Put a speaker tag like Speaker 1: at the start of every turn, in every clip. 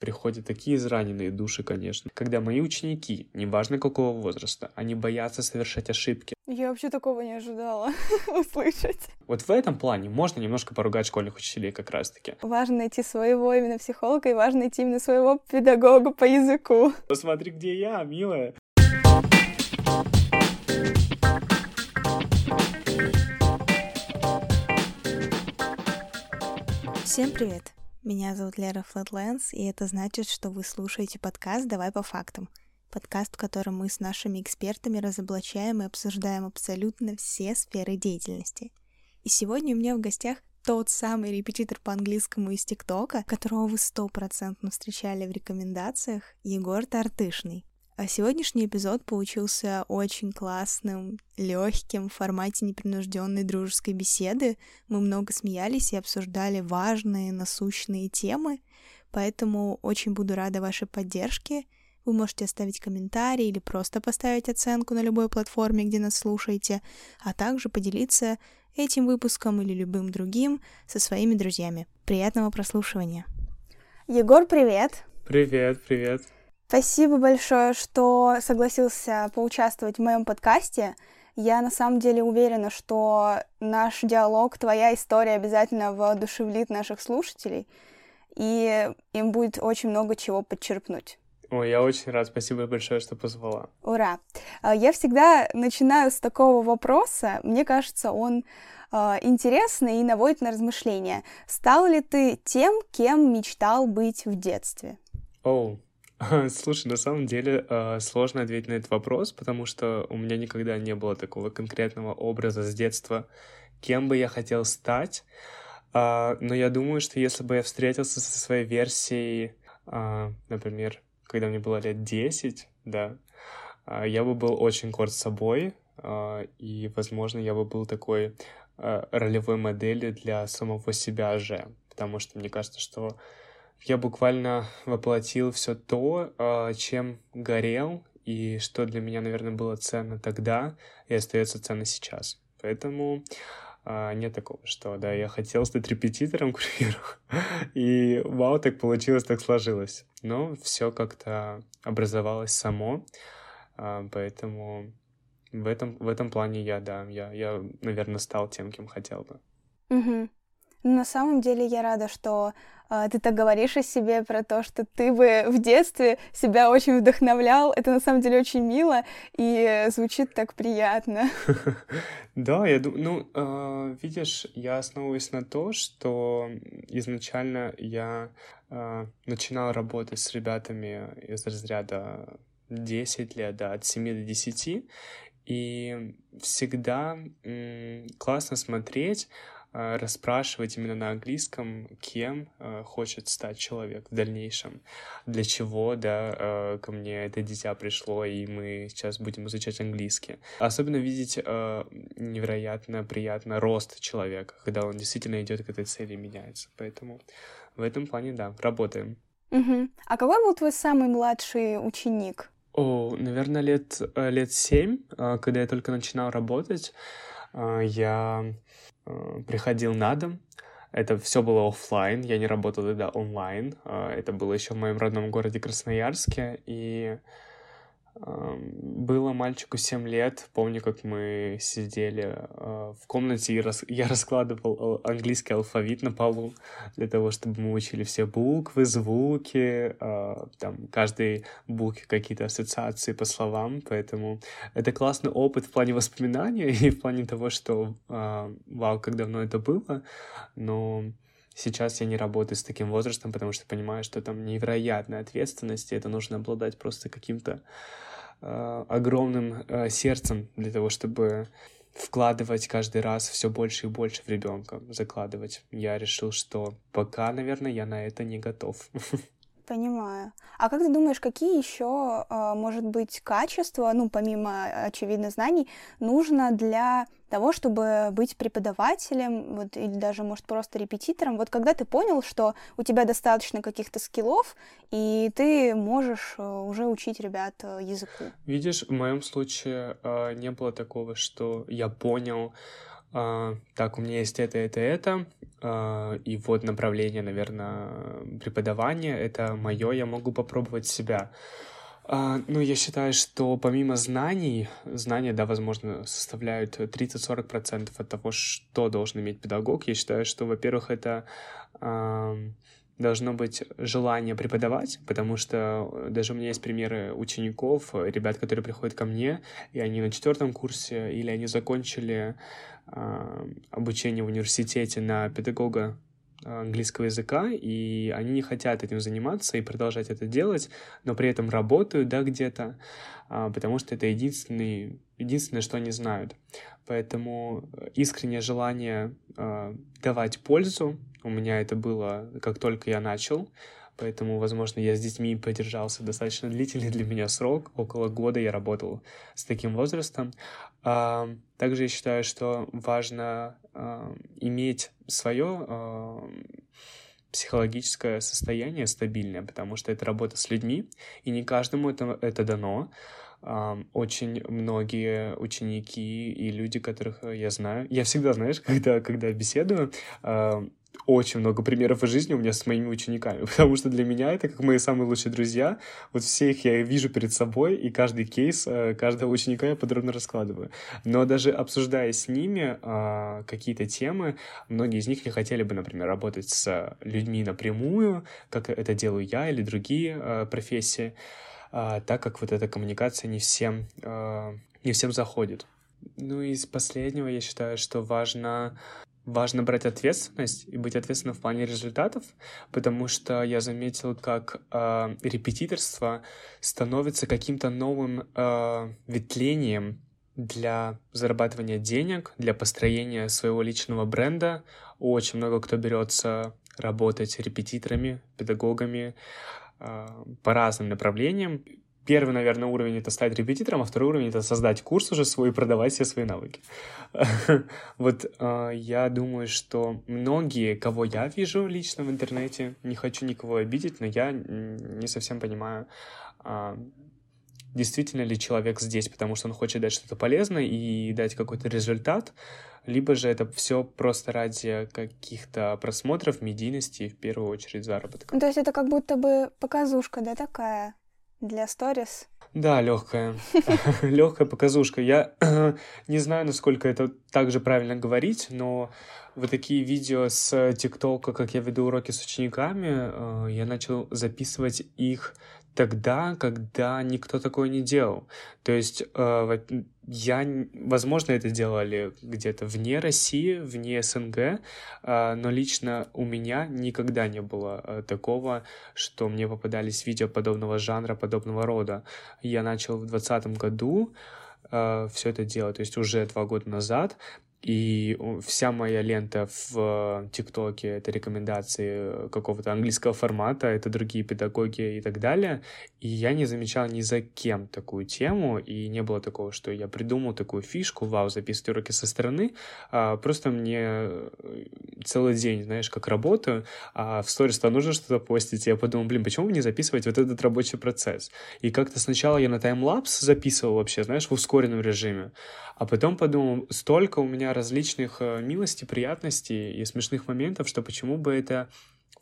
Speaker 1: приходят такие израненные души, конечно. Когда мои ученики, неважно какого возраста, они боятся совершать ошибки.
Speaker 2: Я вообще такого не ожидала услышать.
Speaker 1: Вот в этом плане можно немножко поругать школьных учителей как раз-таки.
Speaker 2: Важно найти своего именно психолога и важно найти именно своего педагога по языку.
Speaker 1: Посмотри, где я, милая.
Speaker 2: Всем привет! Меня зовут Лера Флэтлендс, и это значит, что вы слушаете подкаст «Давай по фактам». Подкаст, в котором мы с нашими экспертами разоблачаем и обсуждаем абсолютно все сферы деятельности. И сегодня у меня в гостях тот самый репетитор по английскому из ТикТока, которого вы стопроцентно встречали в рекомендациях, Егор Тартышный. А сегодняшний эпизод получился очень классным, легким, в формате непринужденной дружеской беседы. Мы много смеялись и обсуждали важные, насущные темы, поэтому очень буду рада вашей поддержке. Вы можете оставить комментарий или просто поставить оценку на любой платформе, где нас слушаете, а также поделиться этим выпуском или любым другим со своими друзьями. Приятного прослушивания. Егор, привет!
Speaker 1: Привет, привет!
Speaker 2: Спасибо большое, что согласился поучаствовать в моем подкасте. Я на самом деле уверена, что наш диалог, твоя история обязательно воодушевит наших слушателей, и им будет очень много чего подчерпнуть.
Speaker 1: Ой, я очень рад, спасибо большое, что позвала.
Speaker 2: Ура! А, я всегда начинаю с такого вопроса. Мне кажется, он э, интересный и наводит на размышления. Стал ли ты тем, кем мечтал быть в детстве?
Speaker 1: Оу, oh, Слушай, на самом деле э, сложно ответить на этот вопрос, потому что у меня никогда не было такого конкретного образа с детства, кем бы я хотел стать. А, но я думаю, что если бы я встретился со своей версией, а, например, когда мне было лет 10, да, а, я бы был очень горд собой, и, возможно, я бы был такой ролевой моделью для самого себя же, потому что мне кажется, что я буквально воплотил все то, а, чем горел, и что для меня, наверное, было ценно тогда и остается ценно сейчас. Поэтому а, нет такого, что, да, я хотел стать репетитором, к примеру, и вау, так получилось, так сложилось. Но все как-то образовалось само, а, поэтому в этом, в этом плане я, да, я, я, наверное, стал тем, кем хотел бы.
Speaker 2: Угу. На самом деле я рада, что ты так говоришь о себе, про то, что ты бы в детстве себя очень вдохновлял. Это на самом деле очень мило и звучит так приятно.
Speaker 1: Да, я думаю, ну, а, видишь, я основываюсь на то, что изначально я а, начинал работать с ребятами из разряда 10 лет, да, от 7 до 10, и всегда классно смотреть, расспрашивать именно на английском, кем э, хочет стать человек в дальнейшем, для чего, да, э, ко мне это дитя пришло, и мы сейчас будем изучать английский. Особенно видеть невероятно приятно рост человека, когда он действительно идет к этой цели и меняется. Поэтому в этом плане, да, работаем.
Speaker 2: Угу. А какой был твой самый младший ученик?
Speaker 1: О, наверное, лет, лет семь, когда я только начинал работать, я Э, приходил на дом. Это все было офлайн, я не работал тогда онлайн. Э, это было еще в моем родном городе Красноярске. И было мальчику 7 лет. Помню, как мы сидели э, в комнате, и я раскладывал английский алфавит на полу для того, чтобы мы учили все буквы, звуки, э, там, каждой букве какие-то ассоциации по словам. Поэтому это классный опыт в плане воспоминания и в плане того, что э, вау, как давно это было. Но сейчас я не работаю с таким возрастом, потому что понимаю, что там невероятная ответственность, и это нужно обладать просто каким-то Э, огромным э, сердцем для того, чтобы вкладывать каждый раз все больше и больше в ребенка, закладывать. Я решил, что пока, наверное, я на это не готов.
Speaker 2: Понимаю. А как ты думаешь, какие еще, а, может быть, качества, ну, помимо, очевидно, знаний, нужно для того, чтобы быть преподавателем, вот, или даже, может, просто репетитором? Вот когда ты понял, что у тебя достаточно каких-то скиллов, и ты можешь а, уже учить ребят а, языку?
Speaker 1: Видишь, в моем случае не было такого, что я понял, а, так, у меня есть это, это, это, а, и вот направление, наверное, преподавания, это мое, я могу попробовать себя. А, ну, я считаю, что помимо знаний, знания, да, возможно, составляют 30-40% от того, что должен иметь педагог. Я считаю, что, во-первых, это должно быть желание преподавать, потому что даже у меня есть примеры учеников, ребят, которые приходят ко мне, и они на четвертом курсе, или они закончили обучение в университете на педагога английского языка, и они не хотят этим заниматься и продолжать это делать, но при этом работают, да, где-то, а, потому что это единственный, единственное, что они знают. Поэтому искреннее желание а, давать пользу у меня это было, как только я начал, Поэтому, возможно, я с детьми подержался достаточно длительный для меня срок. Около года я работал с таким возрастом. А, также я считаю, что важно а, иметь свое а, психологическое состояние стабильное, потому что это работа с людьми, и не каждому это, это дано. Очень многие ученики и люди, которых я знаю, я всегда, знаешь, когда, когда беседую, очень много примеров из жизни у меня с моими учениками, потому что для меня это как мои самые лучшие друзья. Вот все их я вижу перед собой, и каждый кейс э, каждого ученика я подробно раскладываю. Но даже обсуждая с ними а, какие-то темы, многие из них не хотели бы, например, работать с людьми напрямую, как это делаю я или другие а, профессии, а, так как вот эта коммуникация не всем, не всем заходит. Ну и из последнего я считаю, что важно важно брать ответственность и быть ответственным в плане результатов, потому что я заметил, как э, репетиторство становится каким-то новым э, ветвлением для зарабатывания денег, для построения своего личного бренда. Очень много кто берется работать репетиторами, педагогами э, по разным направлениям. Первый, наверное, уровень — это стать репетитором, а второй уровень — это создать курс уже свой и продавать все свои навыки. Вот а, я думаю, что многие, кого я вижу лично в интернете, не хочу никого обидеть, но я не совсем понимаю, а, действительно ли человек здесь, потому что он хочет дать что-то полезное и дать какой-то результат, либо же это все просто ради каких-то просмотров, медийности в первую очередь заработка.
Speaker 2: То есть это как будто бы показушка, да, такая? Для сторис?
Speaker 1: Да, легкая. легкая показушка. Я не знаю, насколько это также правильно говорить, но вот такие видео с ТикТока, как я веду уроки с учениками, э, я начал записывать их тогда, когда никто такое не делал. То есть э, я, возможно, это делали где-то вне России, вне СНГ, э, но лично у меня никогда не было э, такого, что мне попадались видео подобного жанра, подобного рода. Я начал в 2020 году э, все это делать, то есть уже два года назад, и вся моя лента в ТикТоке — это рекомендации какого-то английского формата, это другие педагоги и так далее. И я не замечал ни за кем такую тему, и не было такого, что я придумал такую фишку, вау, записывать уроки со стороны. А просто мне э, целый день, знаешь, как работаю, а в сторис-то нужно что-то постить. И я подумал, блин, почему бы не записывать вот этот рабочий процесс? И как-то сначала я на таймлапс записывал вообще, знаешь, в ускоренном режиме, а потом подумал, столько у меня различных э, милостей, приятностей и смешных моментов, что почему бы это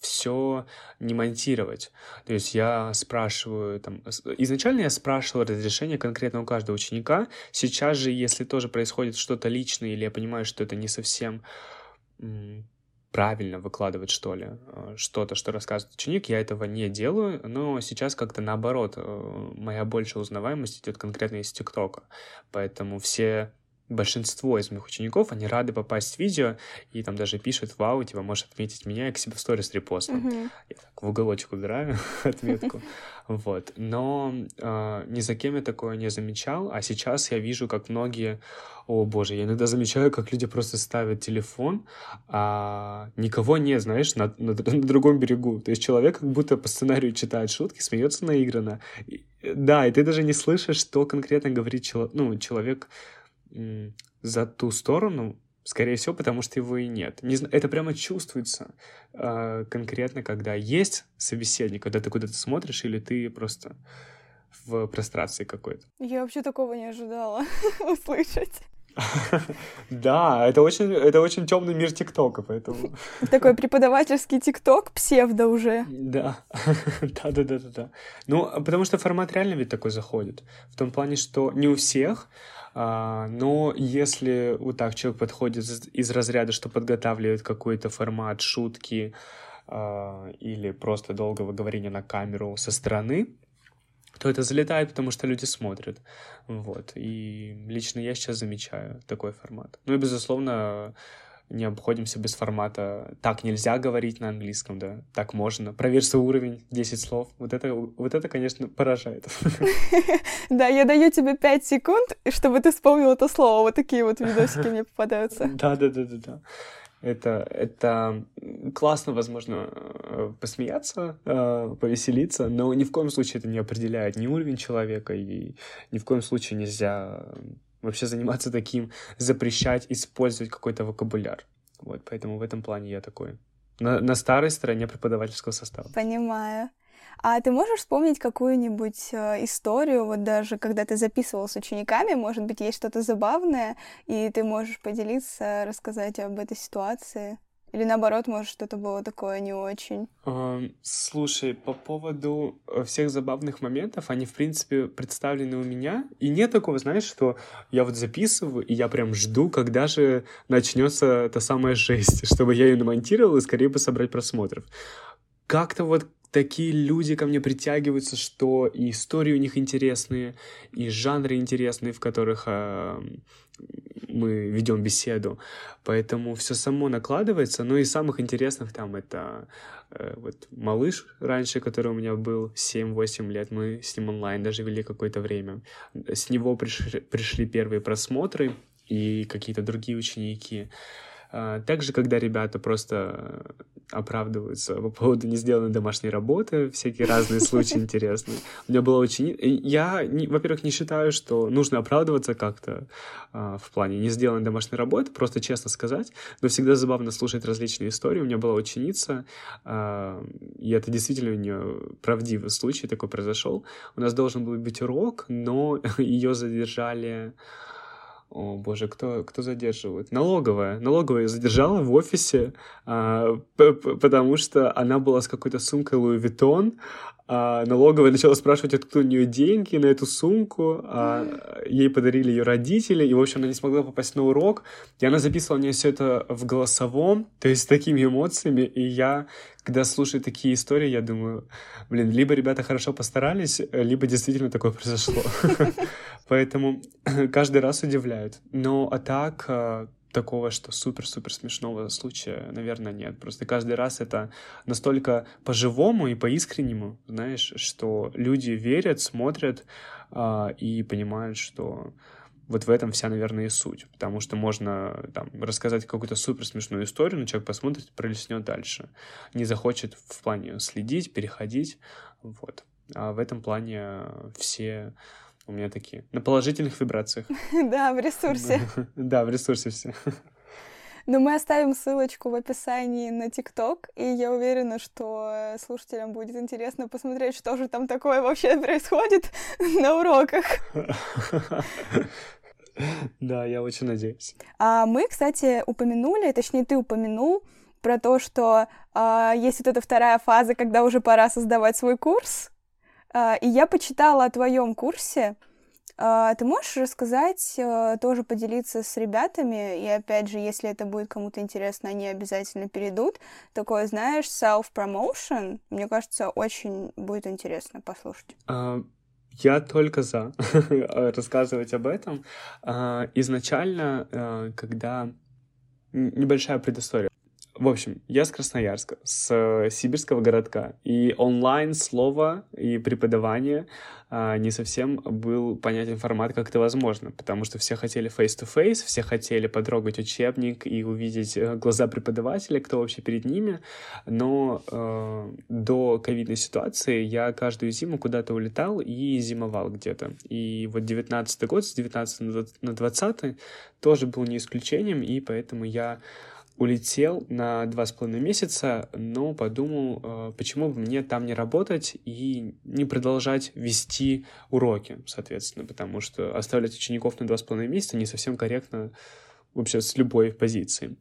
Speaker 1: все не монтировать. То есть я спрашиваю, там, изначально я спрашивал разрешение конкретно у каждого ученика. Сейчас же, если тоже происходит что-то личное, или я понимаю, что это не совсем правильно выкладывать, что ли, э, что-то, что рассказывает ученик, я этого не делаю, но сейчас как-то наоборот, э, моя большая узнаваемость идет конкретно из ТикТока, поэтому все большинство из моих учеников, они рады попасть в видео, и там даже пишут, вау, типа, можешь отметить меня, и к себе в сторис репостом. Uh-huh. Я так в уголочек убираю отметку. Вот. Но э, ни за кем я такое не замечал, а сейчас я вижу, как многие... О, боже, я иногда замечаю, как люди просто ставят телефон, а никого нет, знаешь, на, на, на другом берегу. То есть человек как будто по сценарию читает шутки, смеется наигранно. И, да, и ты даже не слышишь, что конкретно говорит чело, ну, человек за ту сторону, скорее всего, потому что его и нет. Не знаю, это прямо чувствуется э, конкретно, когда есть собеседник, когда ты куда-то смотришь, или ты просто в прострации какой-то.
Speaker 2: Я вообще такого не ожидала услышать.
Speaker 1: Да, это очень, это очень темный мир ТикТока, поэтому...
Speaker 2: Такой преподавательский ТикТок, псевдо уже.
Speaker 1: Да, да, да, да, да. Ну, потому что формат реально ведь такой заходит. В том плане, что не у всех, а, но если вот так человек подходит из разряда, что подготавливает какой-то формат шутки а, или просто долгого говорения на камеру со стороны, то это залетает, потому что люди смотрят. Вот. И лично я сейчас замечаю такой формат. Ну и, безусловно, не обходимся без формата «так нельзя говорить на английском», да, «так можно», «проверь свой уровень», 10 слов. Вот это, вот это конечно, поражает.
Speaker 2: Да, я даю тебе 5 секунд, чтобы ты вспомнил это слово. Вот такие вот видосики мне попадаются.
Speaker 1: Да, да, да, да, да. Это, это классно, возможно, э, посмеяться, э, повеселиться, но ни в коем случае это не определяет ни уровень человека, и ни в коем случае нельзя вообще заниматься таким, запрещать использовать какой-то вокабуляр. Вот, поэтому в этом плане я такой. На, на старой стороне преподавательского состава.
Speaker 2: Понимаю. А ты можешь вспомнить какую-нибудь э, историю, вот даже когда ты записывал с учениками, может быть, есть что-то забавное, и ты можешь поделиться, рассказать об этой ситуации? Или наоборот, может, что-то было такое не очень?
Speaker 1: Uh, слушай, по поводу э, всех забавных моментов, они, в принципе, представлены у меня. И нет такого, знаешь, что я вот записываю, и я прям жду, когда же начнется та самая жесть, чтобы я ее намонтировал и скорее бы собрать просмотров. Как-то вот такие люди ко мне притягиваются, что и истории у них интересные, и жанры интересные, в которых э, мы ведем беседу. Поэтому все само накладывается. Ну и самых интересных там это э, вот малыш раньше, который у меня был 7-8 лет, мы с ним онлайн даже вели какое-то время. С него пришли, пришли первые просмотры и какие-то другие ученики. А, также, когда ребята просто оправдываются по поводу не сделанной домашней работы, всякие разные случаи интересные. У меня было очень... Я, во-первых, не считаю, что нужно оправдываться как-то а, в плане не сделанной домашней работы, просто честно сказать, но всегда забавно слушать различные истории. У меня была ученица, а, и это действительно у нее правдивый случай такой произошел. У нас должен был быть урок, но ее задержали о, боже, кто, кто задерживает? Налоговая. Налоговая задержала в офисе, а, потому что она была с какой-то сумкой Louis Vuitton, а налоговая начала спрашивать, откуда у нее деньги на эту сумку, а ей подарили ее родители, и, в общем, она не смогла попасть на урок, и она записывала мне все это в голосовом, то есть с такими эмоциями, и я, когда слушаю такие истории, я думаю, блин, либо ребята хорошо постарались, либо действительно такое произошло. Поэтому каждый раз удивляют. Но а так, а, такого, что супер-супер смешного случая, наверное, нет. Просто каждый раз это настолько по-живому и по-искреннему, знаешь, что люди верят, смотрят а, и понимают, что вот в этом вся, наверное, и суть. Потому что можно там, рассказать какую-то супер смешную историю, но человек посмотрит, пролеснет дальше. Не захочет в плане следить, переходить. Вот. А в этом плане все у меня такие. На положительных вибрациях.
Speaker 2: Да, в ресурсе.
Speaker 1: Да, в ресурсе все.
Speaker 2: Но мы оставим ссылочку в описании на ТикТок, и я уверена, что слушателям будет интересно посмотреть, что же там такое вообще происходит на уроках.
Speaker 1: Да, я очень надеюсь.
Speaker 2: А мы, кстати, упомянули, точнее, ты упомянул про то, что а, есть вот эта вторая фаза, когда уже пора создавать свой курс, и я почитала о твоем курсе. А, ты можешь рассказать, э, тоже поделиться с ребятами, и опять же, если это будет кому-то интересно, они обязательно перейдут. Такое, знаешь, self-promotion, мне кажется, очень будет интересно послушать.
Speaker 1: А, я только за рассказывать об этом. Изначально, э, когда небольшая предыстория. В общем, я с Красноярска, с э, сибирского городка, и онлайн слово и преподавание а, не совсем был понятен формат, как это возможно, потому что все хотели face-to-face, все хотели потрогать учебник и увидеть э, глаза преподавателя, кто вообще перед ними, но э, до ковидной ситуации я каждую зиму куда-то улетал и зимовал где-то. И вот 19 год, с 19 на 20 тоже был не исключением, и поэтому я улетел на два с половиной месяца, но подумал, э, почему бы мне там не работать и не продолжать вести уроки, соответственно, потому что оставлять учеников на два с половиной месяца не совсем корректно вообще с любой позиции.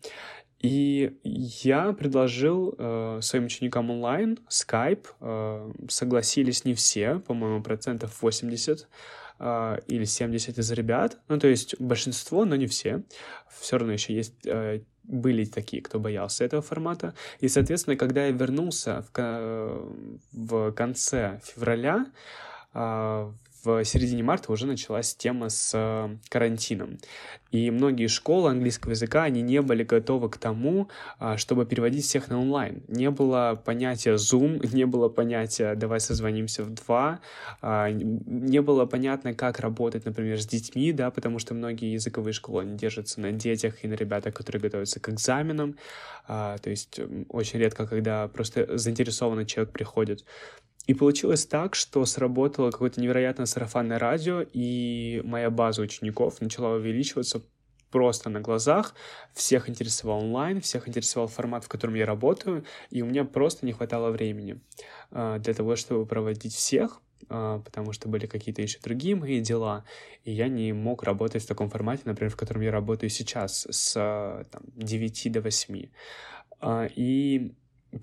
Speaker 1: И я предложил э, своим ученикам онлайн Skype, э, согласились не все, по-моему, процентов 80 э, или 70 из ребят, ну, то есть большинство, но не все. Все равно еще есть э, были такие, кто боялся этого формата. И, соответственно, когда я вернулся в, в конце февраля, а, в середине марта уже началась тема с э, карантином. И многие школы английского языка, они не были готовы к тому, а, чтобы переводить всех на онлайн. Не было понятия Zoom, не было понятия «давай созвонимся в два», а, не было понятно, как работать, например, с детьми, да, потому что многие языковые школы, они держатся на детях и на ребятах, которые готовятся к экзаменам. То есть очень редко, когда просто заинтересованный человек приходит. И получилось так, что сработало какое-то невероятное сарафанное радио, и моя база учеников начала увеличиваться просто на глазах. Всех интересовал онлайн, всех интересовал формат, в котором я работаю, и у меня просто не хватало времени э, для того, чтобы проводить всех, э, потому что были какие-то еще другие мои дела, и я не мог работать в таком формате, например, в котором я работаю сейчас, с там, 9 до 8. Э, и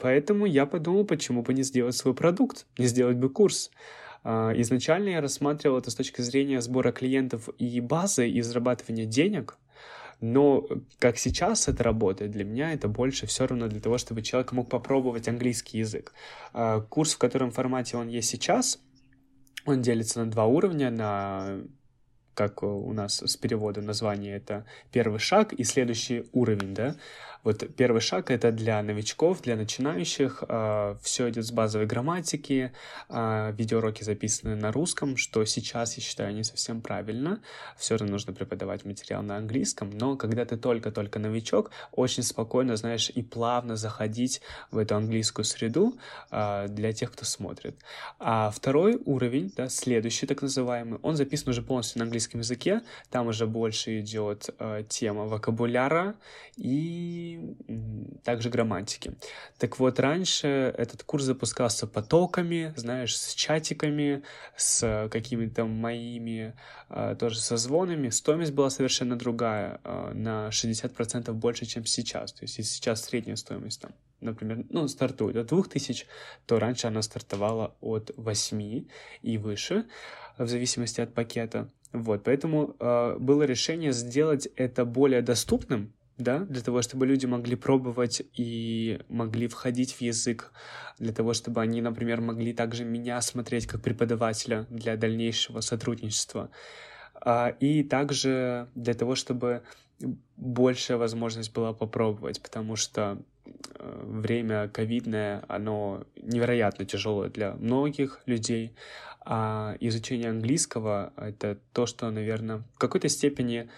Speaker 1: Поэтому я подумал, почему бы не сделать свой продукт, не сделать бы курс. А, изначально я рассматривал это с точки зрения сбора клиентов и базы, и зарабатывания денег, но как сейчас это работает, для меня это больше все равно для того, чтобы человек мог попробовать английский язык. А, курс, в котором формате он есть сейчас, он делится на два уровня, на как у нас с переводом название это первый шаг и следующий уровень, да. Вот первый шаг это для новичков, для начинающих. Э, все идет с базовой грамматики. Э, видеоуроки записаны на русском, что сейчас я считаю не совсем правильно. Все равно нужно преподавать материал на английском. Но когда ты только-только новичок, очень спокойно, знаешь, и плавно заходить в эту английскую среду э, для тех, кто смотрит. А второй уровень, да, следующий так называемый, он записан уже полностью на английском языке. Там уже больше идет тема вокабуляра и также грамматики. Так вот, раньше этот курс запускался потоками, знаешь, с чатиками, с какими-то моими э, тоже созвонами. Стоимость была совершенно другая, э, на 60% больше, чем сейчас. То есть, если сейчас средняя стоимость там например, ну, стартует от 2000, то раньше она стартовала от 8 и выше, в зависимости от пакета. Вот, поэтому э, было решение сделать это более доступным, да, для того, чтобы люди могли пробовать и могли входить в язык, для того, чтобы они, например, могли также меня смотреть как преподавателя для дальнейшего сотрудничества. А, и также для того, чтобы большая возможность была попробовать, потому что э, время ковидное, оно невероятно тяжелое для многих людей, а изучение английского — это то, что, наверное, в какой-то степени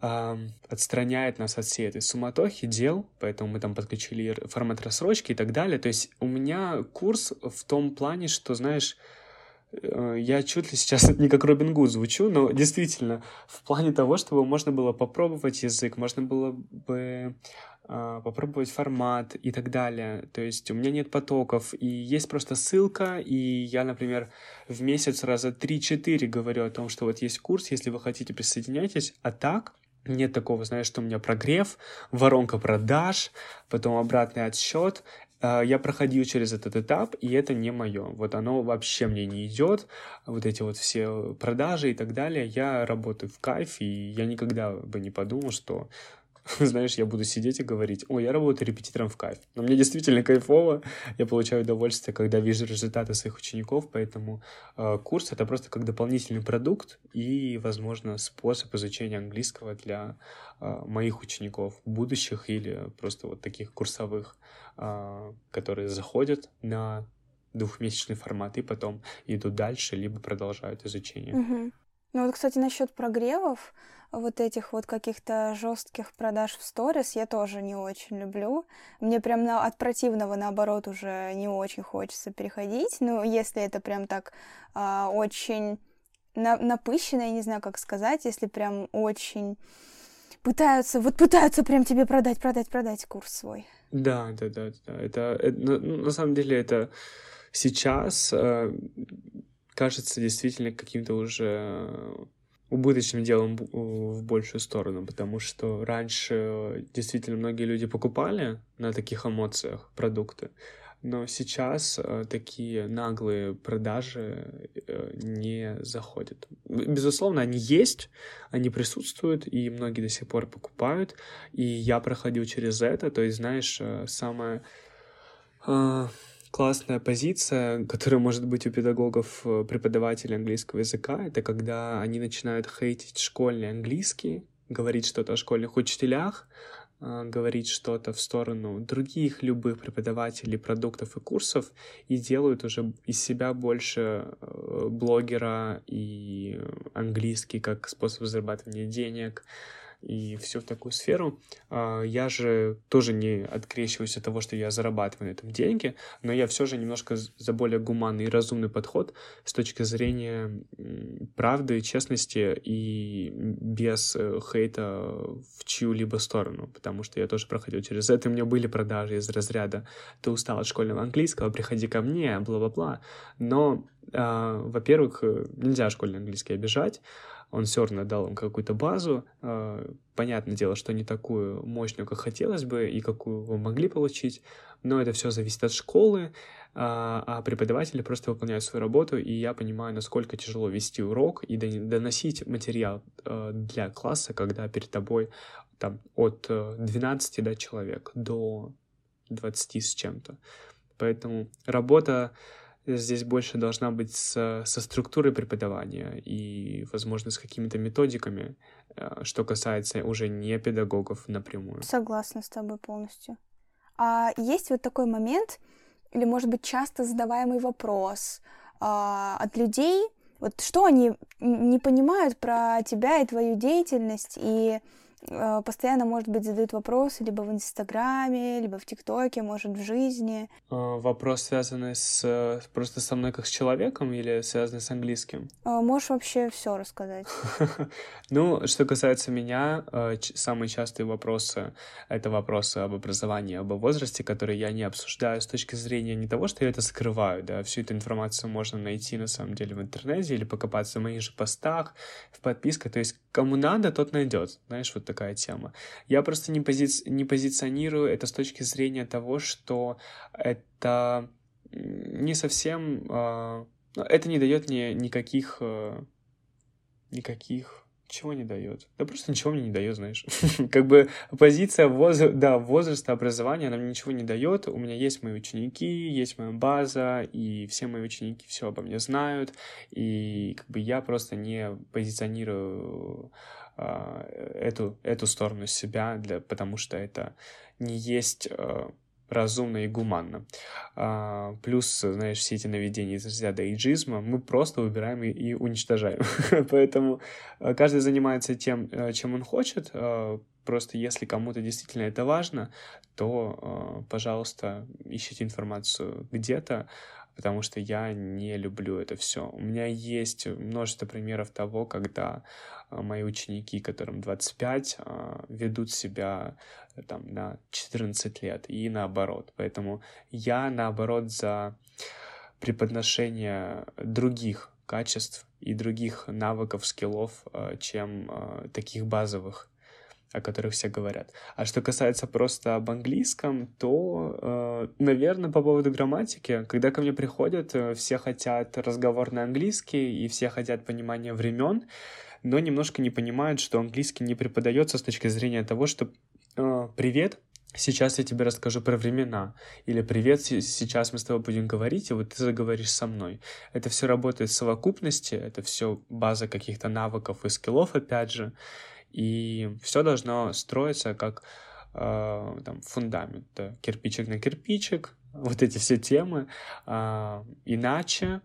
Speaker 1: отстраняет нас от всей этой суматохи дел, поэтому мы там подключили формат рассрочки и так далее. То есть у меня курс в том плане, что, знаешь, э, я чуть ли сейчас не как Робин Гуд звучу, но действительно, в плане того, чтобы можно было попробовать язык, можно было бы э, попробовать формат и так далее. То есть у меня нет потоков, и есть просто ссылка, и я, например, в месяц раза 3-4 говорю о том, что вот есть курс, если вы хотите, присоединяйтесь, а так нет такого, знаешь, что у меня прогрев, воронка продаж, потом обратный отсчет. А, я проходил через этот этап, и это не мое. Вот оно вообще мне не идет. Вот эти вот все продажи и так далее. Я работаю в кайф, и я никогда бы не подумал, что знаешь, я буду сидеть и говорить, ой, я работаю репетитором в кайф. Но мне действительно кайфово, я получаю удовольствие, когда вижу результаты своих учеников, поэтому э, курс — это просто как дополнительный продукт и, возможно, способ изучения английского для э, моих учеников, будущих или просто вот таких курсовых, э, которые заходят на двухмесячный формат и потом идут дальше, либо продолжают изучение.
Speaker 2: Угу. Ну вот, кстати, насчет прогревов, вот этих вот каких-то жестких продаж в сторис я тоже не очень люблю. Мне прям на, от противного, наоборот, уже не очень хочется переходить. Ну, если это прям так а, очень на, напыщенно, я не знаю, как сказать, если прям очень пытаются, вот пытаются прям тебе продать, продать, продать курс свой.
Speaker 1: Да, да, да, да. Это, это на, на самом деле это сейчас э, кажется действительно каким-то уже убыточным делом в большую сторону, потому что раньше действительно многие люди покупали на таких эмоциях продукты, но сейчас э, такие наглые продажи э, не заходят. Безусловно, они есть, они присутствуют, и многие до сих пор покупают, и я проходил через это, то есть, знаешь, э, самое классная позиция, которая может быть у педагогов, преподавателей английского языка, это когда они начинают хейтить школьный английский, говорить что-то о школьных учителях, а, говорить что-то в сторону других любых преподавателей, продуктов и курсов и делают уже из себя больше э, блогера и английский как способ зарабатывания денег, и все в такую сферу. А, я же тоже не открещиваюсь от того, что я зарабатываю на этом деньги, но я все же немножко за более гуманный и разумный подход с точки зрения правды, честности и без э, хейта в чью-либо сторону, потому что я тоже проходил через это, у меня были продажи из разряда «ты устал от школьного английского, приходи ко мне», бла-бла-бла. Но, э, во-первых, э, нельзя школьный английский обижать, он все равно дал им какую-то базу. А, понятное дело, что не такую мощную, как хотелось бы, и какую вы могли получить, но это все зависит от школы, а, а преподаватели просто выполняют свою работу, и я понимаю, насколько тяжело вести урок и доносить материал а, для класса, когда перед тобой там от 12 да, человек до 20 с чем-то. Поэтому работа здесь больше должна быть со, со структурой преподавания и, возможно, с какими-то методиками, э, что касается уже не педагогов напрямую.
Speaker 2: Согласна с тобой полностью. А есть вот такой момент, или, может быть, часто задаваемый вопрос а, от людей, вот что они не понимают про тебя и твою деятельность, и постоянно, может быть, задают вопросы либо в Инстаграме, либо в ТикТоке, может, в жизни.
Speaker 1: А, вопрос связанный с просто со мной как с человеком или связанный с английским?
Speaker 2: Можешь вообще все рассказать.
Speaker 1: Ну, что касается меня, э, самые частые вопросы — это вопросы об образовании, об возрасте, которые я не обсуждаю с точки зрения не того, что я это скрываю, да, всю эту информацию можно найти на самом деле в интернете или покопаться в моих же постах, в подписках, то есть кому надо, тот найдет, знаешь, вот такая тема. Я просто не, пози... не позиционирую это с точки зрения того, что это не совсем... Э... Это не дает мне никаких... Э... Никаких чего не дает? Да просто ничего мне не дает, знаешь. как бы позиция воз... да, возраста образования, она мне ничего не дает. У меня есть мои ученики, есть моя база, и все мои ученики все обо мне знают. И как бы я просто не позиционирую а, эту, эту сторону себя, для, потому что это не есть а, разумно и гуманно. А, плюс, знаешь, все эти наведения из разряда эйджизма мы просто выбираем и, и уничтожаем. Поэтому каждый занимается тем, чем он хочет. Просто если кому-то действительно это важно, то, пожалуйста, ищите информацию где-то, потому что я не люблю это все. У меня есть множество примеров того, когда мои ученики, которым 25, а, ведут себя э, там на 14 лет и наоборот. Поэтому я наоборот за преподношение других качеств и других навыков, скиллов, а, чем таких базовых о которых все говорят. А что касается просто об английском, то, э, наверное, по поводу грамматики, когда ко мне приходят, э, все хотят разговор на английский и все хотят понимания времен, но немножко не понимают, что английский не преподается с точки зрения того, что э, «Привет, сейчас я тебе расскажу про времена», или «Привет, сейчас мы с тобой будем говорить, и вот ты заговоришь со мной». Это все работает в совокупности, это все база каких-то навыков и скиллов, опять же, и все должно строиться как э, там, фундамент, да, кирпичик на кирпичик, вот эти все темы. Э, иначе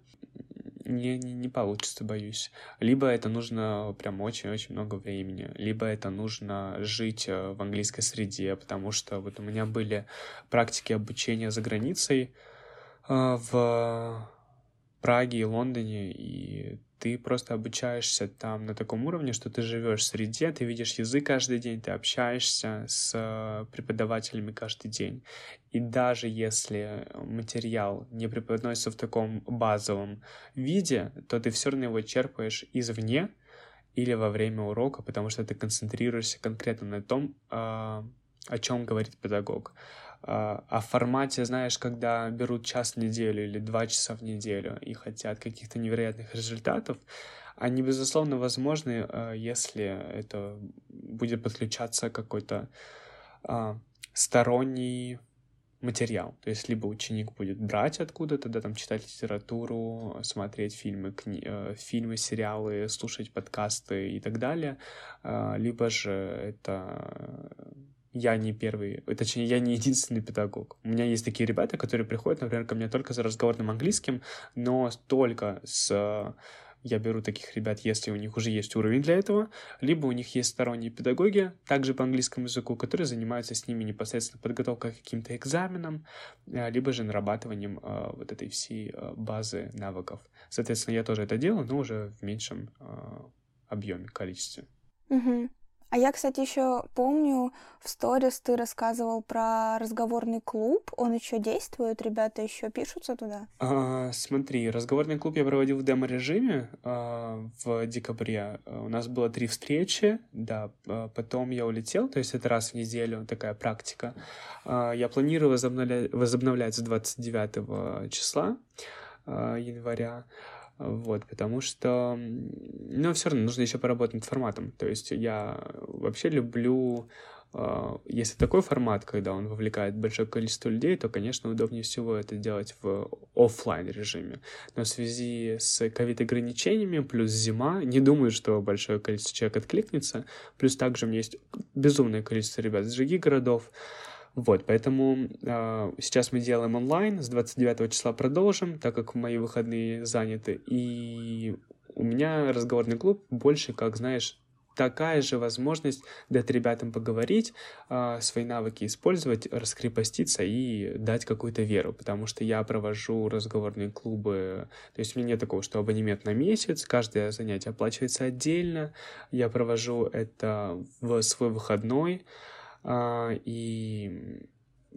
Speaker 1: не, не, не получится, боюсь. Либо это нужно прям очень-очень много времени, либо это нужно жить э, в английской среде, потому что вот у меня были практики обучения за границей э, в Праге и Лондоне, и ты просто обучаешься там на таком уровне, что ты живешь в среде, ты видишь язык каждый день, ты общаешься с э, преподавателями каждый день. И даже если материал не преподносится в таком базовом виде, то ты все равно его черпаешь извне или во время урока, потому что ты концентрируешься конкретно на том, а, о чем говорит педагог. А, в формате, знаешь, когда берут час в неделю или два часа в неделю и хотят каких-то невероятных результатов, они, безусловно, возможны, а, если это будет подключаться какой-то а, сторонний материал. То есть либо ученик будет брать откуда-то, да, там читать литературу, смотреть фильмы, кни... Э, фильмы, сериалы, слушать подкасты и так далее, либо же это я не первый, точнее, я не единственный педагог. У меня есть такие ребята, которые приходят, например, ко мне только за разговорным английским, но только с... Я беру таких ребят, если у них уже есть уровень для этого, либо у них есть сторонние педагоги, также по английскому языку, которые занимаются с ними непосредственно подготовкой к каким-то экзаменам, э, либо же нарабатыванием э, вот этой всей э, базы навыков. Соответственно, я тоже это делаю, но уже в меньшем объеме, количестве.
Speaker 2: Угу. А я, кстати, еще помню, в сторис ты рассказывал про разговорный клуб. Он еще действует, ребята еще пишутся туда?
Speaker 1: А, смотри, разговорный клуб я проводил в демо-режиме а, в декабре. У нас было три встречи, да, а, потом я улетел, то есть это раз в неделю такая практика. А, я планирую возобновлять, возобновлять с 29 числа а, января. Вот, потому что, ну, все равно нужно еще поработать над форматом. То есть я вообще люблю, э, если такой формат, когда он вовлекает большое количество людей, то, конечно, удобнее всего это делать в офлайн режиме. Но в связи с ковид-ограничениями, плюс зима, не думаю, что большое количество человек откликнется. Плюс также у меня есть безумное количество ребят из других городов. Вот, поэтому э, сейчас мы делаем онлайн, с 29 числа продолжим, так как мои выходные заняты, и у меня разговорный клуб больше, как, знаешь, такая же возможность дать ребятам поговорить, э, свои навыки использовать, раскрепоститься и дать какую-то веру, потому что я провожу разговорные клубы, то есть у меня нет такого, что абонемент на месяц, каждое занятие оплачивается отдельно, я провожу это в свой выходной, и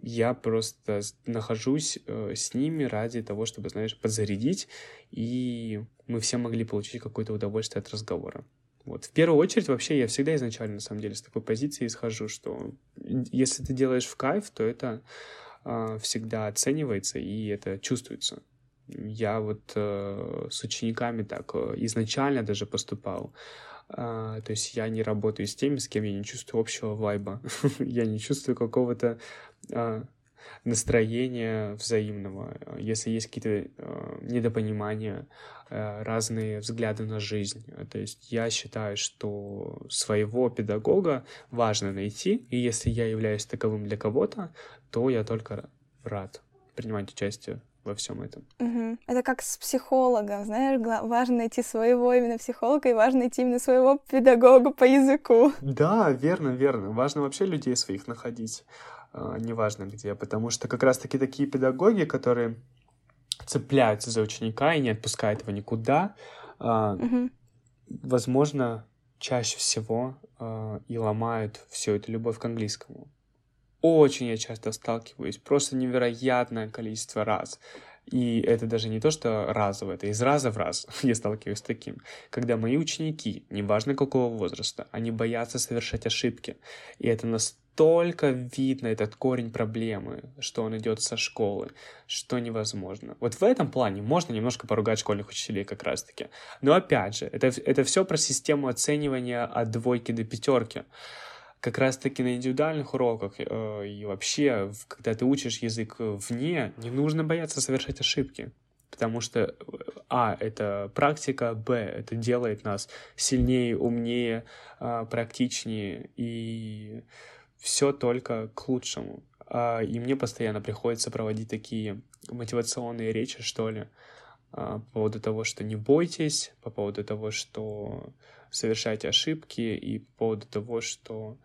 Speaker 1: я просто нахожусь э, с ними ради того, чтобы, знаешь, подзарядить, и мы все могли получить какое-то удовольствие от разговора. Вот. В первую очередь, вообще, я всегда изначально, на самом деле, с такой позиции исхожу, что если ты делаешь в кайф, то это э, всегда оценивается, и это чувствуется. Я вот э, с учениками так э, изначально даже поступал. А, то есть я не работаю с теми, с кем я не чувствую общего вайба. я не чувствую какого-то а, настроения взаимного. Если есть какие-то а, недопонимания, разные взгляды на жизнь. То есть я считаю, что своего педагога важно найти, и если я являюсь таковым для кого-то, то я только рад принимать участие во всем этом.
Speaker 2: Угу. Это как с психологом, знаешь, важно найти своего именно психолога и важно найти именно своего педагога по языку.
Speaker 1: Да, верно, верно. Важно вообще людей своих находить, а, неважно где, потому что как раз-таки такие педагоги, которые цепляются за ученика и не отпускают его никуда, угу. возможно, чаще всего а, и ломают всю эту любовь к английскому очень я часто сталкиваюсь, просто невероятное количество раз. И это даже не то, что разово, это из раза в раз я сталкиваюсь с таким. Когда мои ученики, неважно какого возраста, они боятся совершать ошибки. И это настолько видно, этот корень проблемы, что он идет со школы, что невозможно. Вот в этом плане можно немножко поругать школьных учителей как раз-таки. Но опять же, это, это все про систему оценивания от двойки до пятерки как раз-таки на индивидуальных уроках э, и вообще, когда ты учишь язык вне, не нужно бояться совершать ошибки. Потому что, а, это практика, б, это делает нас сильнее, умнее, э, практичнее, и все только к лучшему. А, и мне постоянно приходится проводить такие мотивационные речи, что ли, а, по поводу того, что не бойтесь, по поводу того, что совершайте ошибки, и по поводу того, что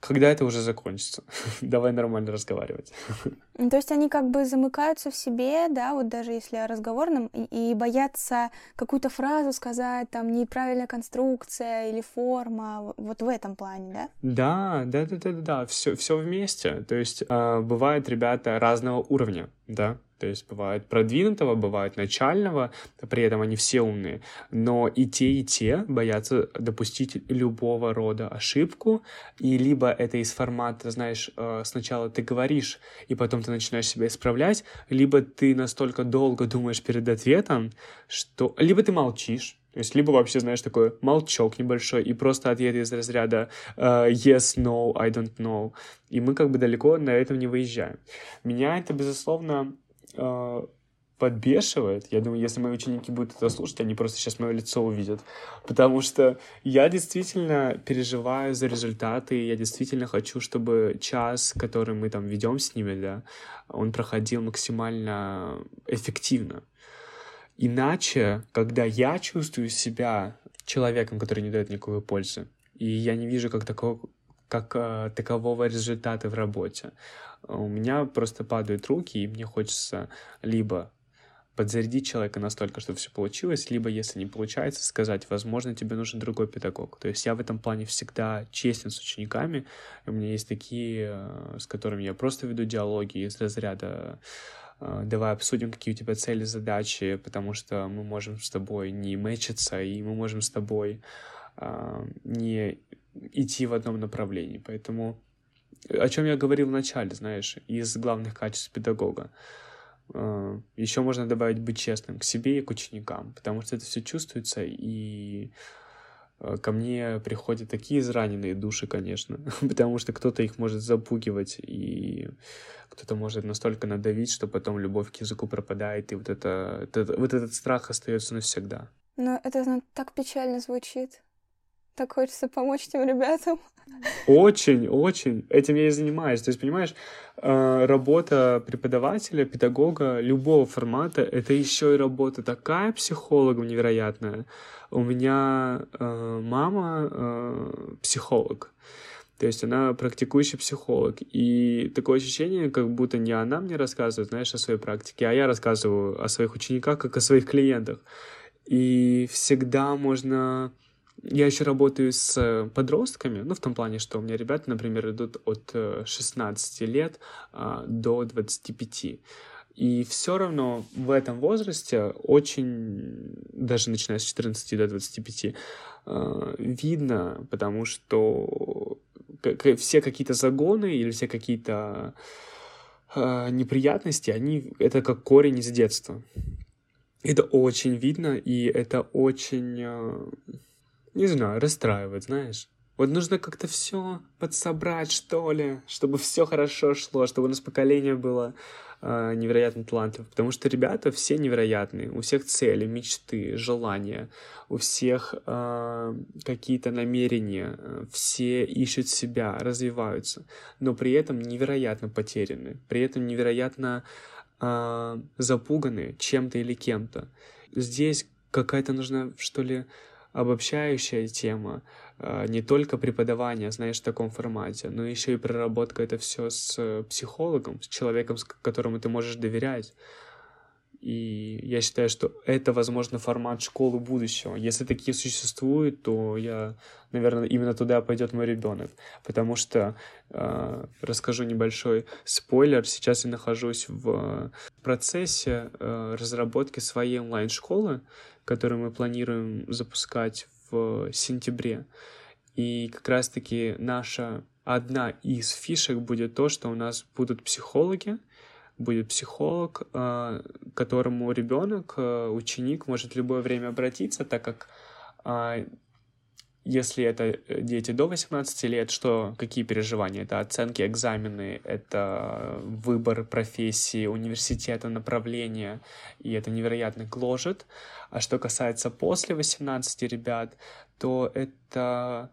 Speaker 1: когда это уже закончится? Давай нормально разговаривать.
Speaker 2: Ну, то есть они как бы замыкаются в себе, да, вот даже если о разговорном, и, и боятся какую-то фразу сказать, там, неправильная конструкция или форма, вот в этом плане, да?
Speaker 1: Да, да, да, да, да, да, все, все вместе. То есть э, бывают ребята разного уровня, да, то есть бывает продвинутого, бывает начального, при этом они все умные. Но и те, и те боятся допустить любого рода ошибку. И либо это из формата, знаешь, э, сначала ты говоришь, и потом ты начинаешь себя исправлять, либо ты настолько долго думаешь перед ответом, что... Либо ты молчишь, то есть либо вообще, знаешь, такой молчок небольшой и просто ответ из разряда uh, yes, no, I don't know. И мы как бы далеко на этом не выезжаем. Меня это, безусловно, э, подбешивает. Я думаю, если мои ученики будут это слушать, они просто сейчас мое лицо увидят. Потому что я действительно переживаю за результаты, я действительно хочу, чтобы час, который мы там ведем с ними, да, он проходил максимально эффективно. Иначе, когда я чувствую себя человеком, который не дает никакой пользы, и я не вижу как такого, как э, такового результата в работе, у меня просто падают руки, и мне хочется либо подзарядить человека настолько, чтобы все получилось, либо, если не получается, сказать, возможно, тебе нужен другой педагог. То есть я в этом плане всегда честен с учениками. У меня есть такие, э, с которыми я просто веду диалоги из разряда э, давай обсудим, какие у тебя цели, задачи, потому что мы можем с тобой не мэчиться, и мы можем с тобой э, не идти в одном направлении. Поэтому о чем я говорил в начале, знаешь, из главных качеств педагога. А, Еще можно добавить быть честным к себе и к ученикам, потому что это все чувствуется, и а, ко мне приходят такие израненные души, конечно, потому что кто-то их может запугивать, и кто-то может настолько надавить, что потом любовь к языку пропадает, и вот, это, вот этот страх остается навсегда.
Speaker 2: Но это так печально звучит. Так хочется помочь тем ребятам.
Speaker 1: Очень, очень. Этим я и занимаюсь. То есть, понимаешь, э, работа преподавателя, педагога любого формата, это еще и работа такая психологом невероятная. У меня э, мама э, психолог. То есть она практикующий психолог. И такое ощущение, как будто не она мне рассказывает, знаешь, о своей практике, а я рассказываю о своих учениках, как о своих клиентах. И всегда можно я еще работаю с э, подростками, ну, в том плане, что у меня ребята, например, идут от 16 э, лет а, до 25. И все равно в этом возрасте очень, даже начиная с 14 до 25, а, видно, потому что все какие-то загоны или все какие-то неприятности, они это как корень из детства. Это очень видно, и это очень не знаю, расстраивает, знаешь. Вот нужно как-то все подсобрать, что ли, чтобы все хорошо шло, чтобы у нас поколение было э, невероятно талантливым. Потому что ребята все невероятные, у всех цели, мечты, желания, у всех э, какие-то намерения, все ищут себя, развиваются, но при этом невероятно потеряны, при этом невероятно э, запуганы чем-то или кем-то. Здесь какая-то нужна, что ли, обобщающая тема, а, не только преподавание, знаешь, в таком формате, но еще и проработка это все с психологом, с человеком, которому ты можешь доверять. И я считаю, что это, возможно, формат школы будущего. Если такие существуют, то я, наверное, именно туда пойдет мой ребенок. Потому что, э, расскажу небольшой спойлер, сейчас я нахожусь в процессе э, разработки своей онлайн-школы, которую мы планируем запускать в сентябре. И как раз-таки наша одна из фишек будет то, что у нас будут психологи, будет психолог, э, к которому ребенок, э, ученик может в любое время обратиться, так как а, если это э, дети до 18 лет, что какие переживания? Это оценки, экзамены, это выбор профессии, университета, направления, и это невероятно гложет. А что касается после 18 ребят, то это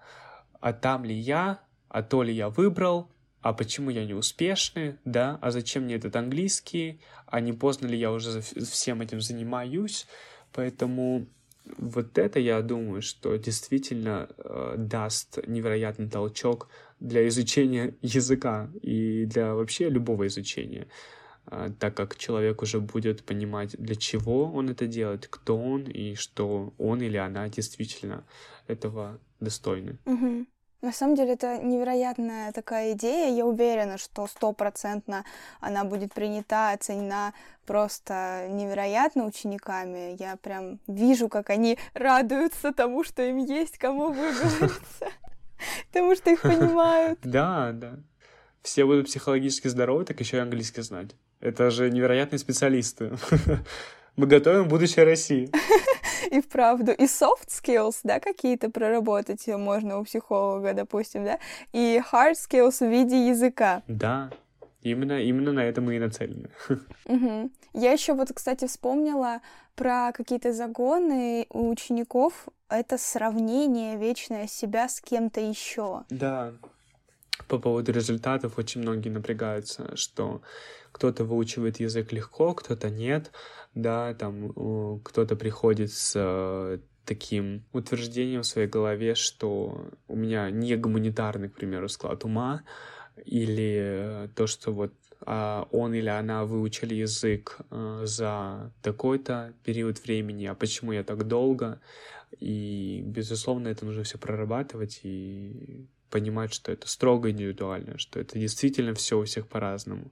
Speaker 1: а там ли я, а то ли я выбрал, а почему я не успешный, да, а зачем мне этот английский, а не поздно ли я уже всем этим занимаюсь, поэтому вот это, я думаю, что действительно э, даст невероятный толчок для изучения языка и для вообще любого изучения, э, так как человек уже будет понимать, для чего он это делает, кто он и что он или она действительно этого достойны.
Speaker 2: Угу. На самом деле это невероятная такая идея. Я уверена, что стопроцентно она будет принята, оценена просто невероятно учениками. Я прям вижу, как они радуются тому, что им есть кому выговориться, потому что их понимают.
Speaker 1: Да, да. Все будут психологически здоровы, так еще и английский знать. Это же невероятные специалисты. Мы готовим будущее России.
Speaker 2: И вправду. И soft skills, да, какие-то проработать можно у психолога, допустим, да, и hard skills в виде языка.
Speaker 1: Да, именно, именно на это мы и нацелены.
Speaker 2: Угу. Я еще вот, кстати, вспомнила про какие-то загоны у учеников. Это сравнение вечное себя с кем-то еще.
Speaker 1: Да. По поводу результатов очень многие напрягаются, что кто-то выучивает язык легко, кто-то нет, да, там кто-то приходит с э, таким утверждением в своей голове, что у меня не гуманитарный, к примеру, склад ума, или то, что вот а он или она выучили язык э, за такой-то период времени, а почему я так долго? И, безусловно, это нужно все прорабатывать и понимать, что это строго индивидуально, что это действительно все у всех по-разному.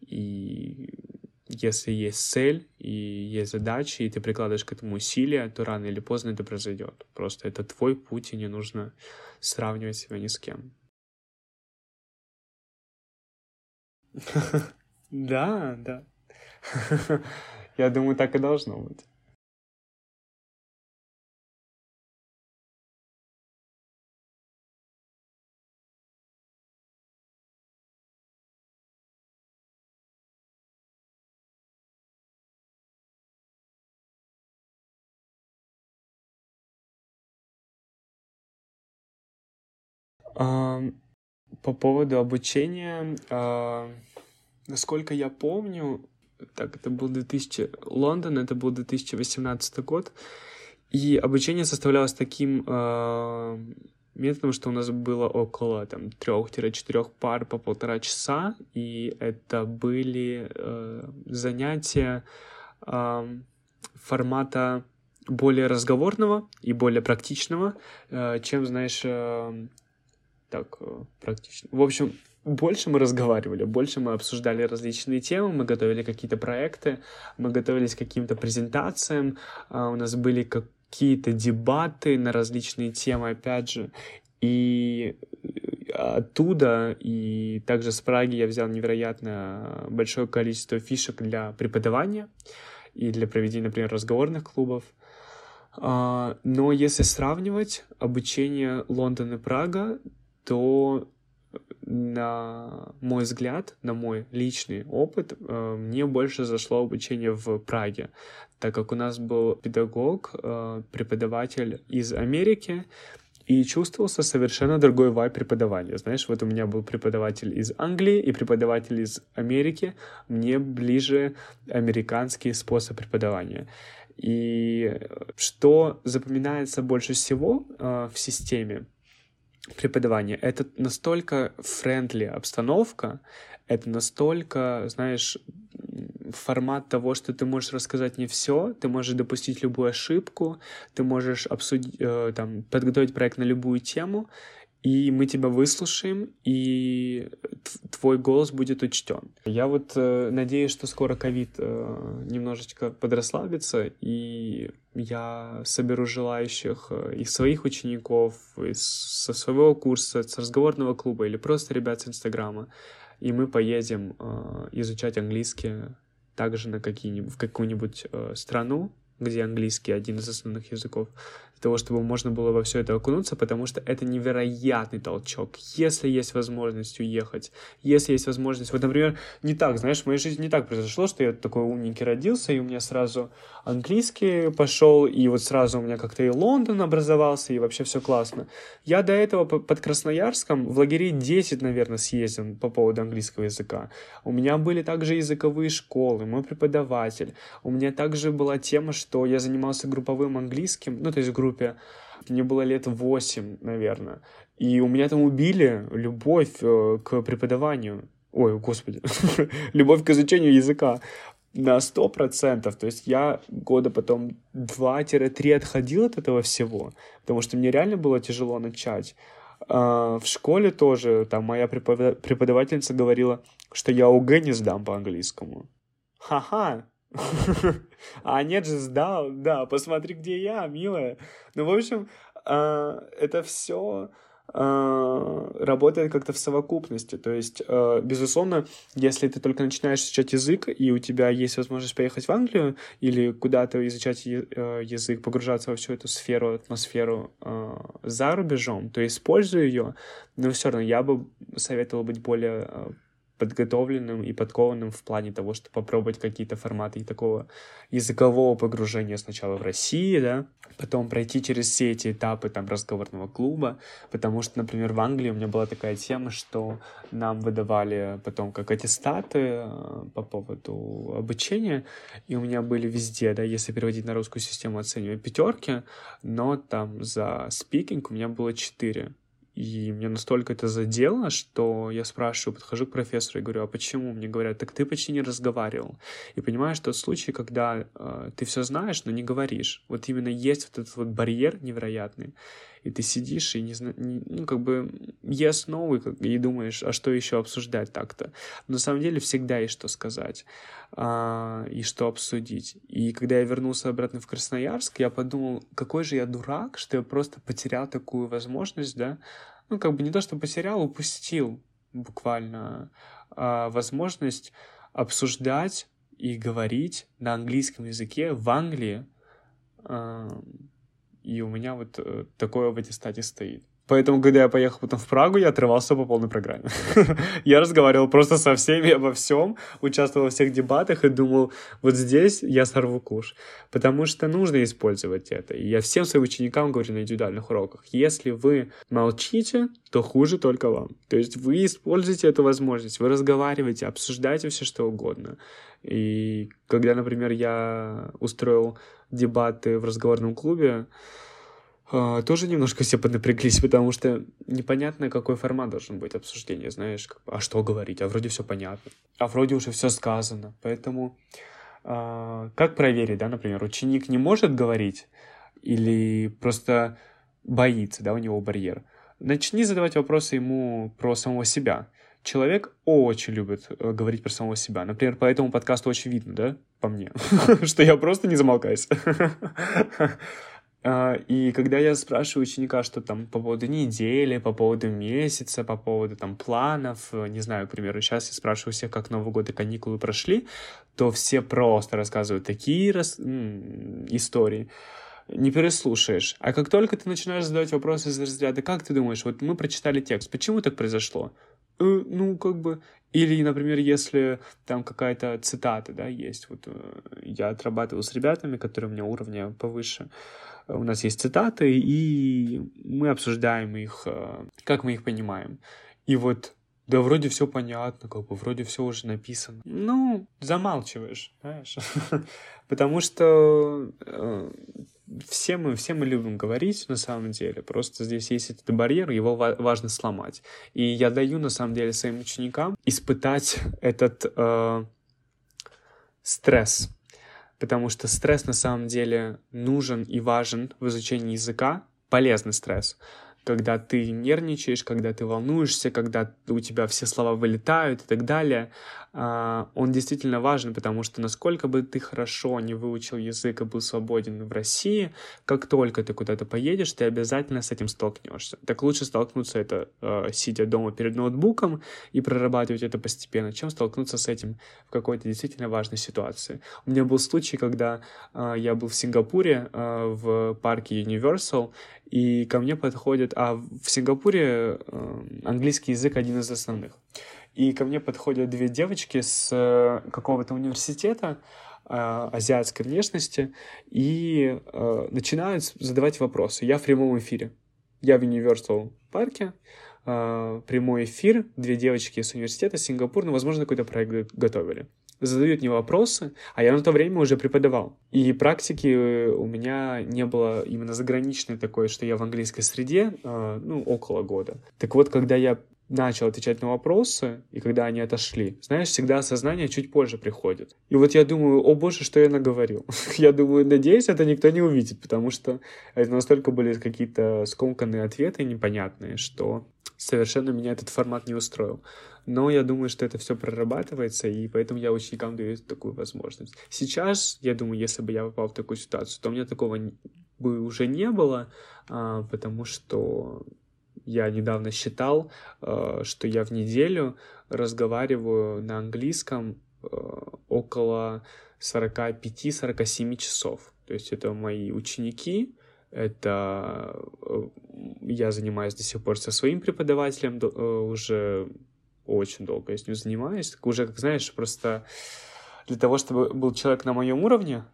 Speaker 1: И если есть цель и есть задачи, и ты прикладываешь к этому усилия, то рано или поздно это произойдет. Просто это твой путь, и не нужно сравнивать себя ни с кем. Да, да. Я думаю, так и должно быть. По поводу обучения, а, насколько я помню, так, это был 2000... Лондон, это был 2018 год, и обучение составлялось таким э, методом, что у нас было около там трех-четырех пар по полтора часа, и это были э, занятия э, формата более разговорного и более практичного, э, чем, знаешь, э, так э, практично. В общем, больше мы разговаривали, больше мы обсуждали различные темы, мы готовили какие-то проекты, мы готовились к каким-то презентациям, а, у нас были какие-то дебаты на различные темы, опять же, и э, оттуда и также с Праги я взял невероятно большое количество фишек для преподавания и для проведения, например, разговорных клубов. А, но если сравнивать обучение Лондон и Прага, то на мой взгляд, на мой личный опыт, э, мне больше зашло обучение в Праге, так как у нас был педагог, э, преподаватель из Америки, и чувствовался совершенно другой вайб преподавания. Знаешь, вот у меня был преподаватель из Англии и преподаватель из Америки. Мне ближе американский способ преподавания. И что запоминается больше всего э, в системе, преподавания. Это настолько френдли обстановка, это настолько, знаешь, формат того, что ты можешь рассказать не все, ты можешь допустить любую ошибку, ты можешь обсудить, э, там, подготовить проект на любую тему, и мы тебя выслушаем, и твой голос будет учтен. Я вот э, надеюсь, что скоро ковид э, немножечко подрасслабится, и я соберу желающих э, из своих учеников, из, со своего курса, с разговорного клуба или просто ребят с Инстаграма, и мы поедем э, изучать английский также на какие-нибудь, в какую-нибудь э, страну, где английский один из основных языков, для того, чтобы можно было во все это окунуться, потому что это невероятный толчок. Если есть возможность уехать, если есть возможность... Вот, например, не так, знаешь, в моей жизни не так произошло, что я такой умненький родился, и у меня сразу английский пошел, и вот сразу у меня как-то и Лондон образовался, и вообще все классно. Я до этого под Красноярском в лагерей 10, наверное, съездил по поводу английского языка. У меня были также языковые школы, мой преподаватель. У меня также была тема, что я занимался групповым английским, ну, то есть в группе. Мне было лет 8, наверное. И у меня там убили любовь э, к преподаванию. Ой, господи. любовь к изучению языка на сто процентов. То есть я года потом 2-3 отходил от этого всего, потому что мне реально было тяжело начать. А, в школе тоже там моя преподавательница говорила, что я ОГЭ не сдам по английскому. Ха-ха! А нет же, сдал, да, посмотри, где я, милая. Ну, в общем, а, это все а, работает как-то в совокупности. То есть, а, безусловно, если ты только начинаешь изучать язык, и у тебя есть возможность поехать в Англию или куда-то изучать язык, погружаться во всю эту сферу, атмосферу за рубежом, то используй ее, но все равно я бы советовал быть более подготовленным и подкованным в плане того, чтобы попробовать какие-то форматы такого языкового погружения сначала в России, да, потом пройти через все эти этапы там разговорного клуба, потому что, например, в Англии у меня была такая тема, что нам выдавали потом как аттестаты э, по поводу обучения, и у меня были везде, да, если переводить на русскую систему, оценивая пятерки, но там за спикинг у меня было четыре. И мне настолько это задело, что я спрашиваю, подхожу к профессору и говорю, а почему? Мне говорят, так ты почти не разговаривал. И понимаешь, тот случай, когда э, ты все знаешь, но не говоришь. Вот именно есть вот этот вот барьер невероятный и ты сидишь и не знаешь, ну, как бы yes, no, и, и думаешь, а что еще обсуждать так-то? Но на самом деле всегда есть что сказать а, и что обсудить. И когда я вернулся обратно в Красноярск, я подумал, какой же я дурак, что я просто потерял такую возможность, да, ну, как бы не то, что потерял, упустил буквально а, возможность обсуждать и говорить на английском языке в Англии, и у меня вот э, такое в аттестате стоит. Поэтому, когда я поехал потом в Прагу, я отрывался по полной программе. я разговаривал просто со всеми обо всем, участвовал во всех дебатах и думал, вот здесь я сорву куш. Потому что нужно использовать это. И я всем своим ученикам говорю на индивидуальных уроках, если вы молчите, то хуже только вам. То есть вы используете эту возможность, вы разговариваете, обсуждаете все что угодно. И когда, например, я устроил дебаты в разговорном клубе, тоже немножко все поднапряглись, потому что непонятно, какой формат должен быть обсуждения, знаешь, как, а что говорить, а вроде все понятно, а вроде уже все сказано, поэтому э, как проверить, да, например, ученик не может говорить или просто боится, да, у него барьер, начни задавать вопросы ему про самого себя, человек очень любит э, говорить про самого себя. Например, по этому подкасту очень видно, да, по мне, что я просто не замолкаюсь. А, и когда я спрашиваю ученика, что там по поводу недели, по поводу месяца, по поводу там планов, э, не знаю, к примеру, сейчас я спрашиваю всех, как Новый год и каникулы прошли, то все просто рассказывают такие рас... истории не переслушаешь. А как только ты начинаешь задавать вопросы из разряда, как ты думаешь, вот мы прочитали текст, почему так произошло? Э, ну, как бы... Или, например, если там какая-то цитата, да, есть. Вот э, я отрабатывал с ребятами, которые у меня уровня повыше. У нас есть цитаты, и мы обсуждаем их, э, как мы их понимаем. И вот да вроде все понятно, как бы вроде все уже написано. Ну, замалчиваешь, знаешь. Потому что э, все мы, все мы любим говорить на самом деле, просто здесь есть этот барьер, его важно сломать. И я даю на самом деле своим ученикам испытать этот э, стресс, потому что стресс на самом деле нужен и важен в изучении языка, полезный стресс, когда ты нервничаешь, когда ты волнуешься, когда у тебя все слова вылетают и так далее. а, он действительно важен, потому что насколько бы ты хорошо не выучил язык и был свободен в России, как только ты куда-то поедешь, ты обязательно с этим столкнешься. Так лучше столкнуться это, э, сидя дома перед ноутбуком и прорабатывать это постепенно, чем столкнуться с этим в какой-то действительно важной ситуации. У меня был случай, когда э, я был в Сингапуре в парке Universal, и ко мне подходят, а в Сингапуре английский язык один из основных и ко мне подходят две девочки с э, какого-то университета э, азиатской внешности и э, начинают задавать вопросы. Я в прямом эфире. Я в Universal парке, прямой эфир, две девочки с университета, Сингапур, ну, возможно, какой-то проект готовили. Задают мне вопросы, а я на то время уже преподавал. И практики у меня не было именно заграничной такой, что я в английской среде, ну, около года. Так вот, когда я начал отвечать на вопросы, и когда они отошли, знаешь, всегда осознание чуть позже приходит. И вот я думаю, о боже, что я наговорил. я думаю, надеюсь, это никто не увидит, потому что это настолько были какие-то скомканные ответы непонятные, что совершенно меня этот формат не устроил. Но я думаю, что это все прорабатывается, и поэтому я ученикам даю такую возможность. Сейчас, я думаю, если бы я попал в такую ситуацию, то у меня такого бы уже не было, а, потому что я недавно считал, э, что я в неделю разговариваю на английском э, около 45-47 часов. То есть это мои ученики, это э, я занимаюсь до сих пор со своим преподавателем уже очень долго я с ним занимаюсь. Уже, как знаешь, просто для того, чтобы был человек на моем уровне,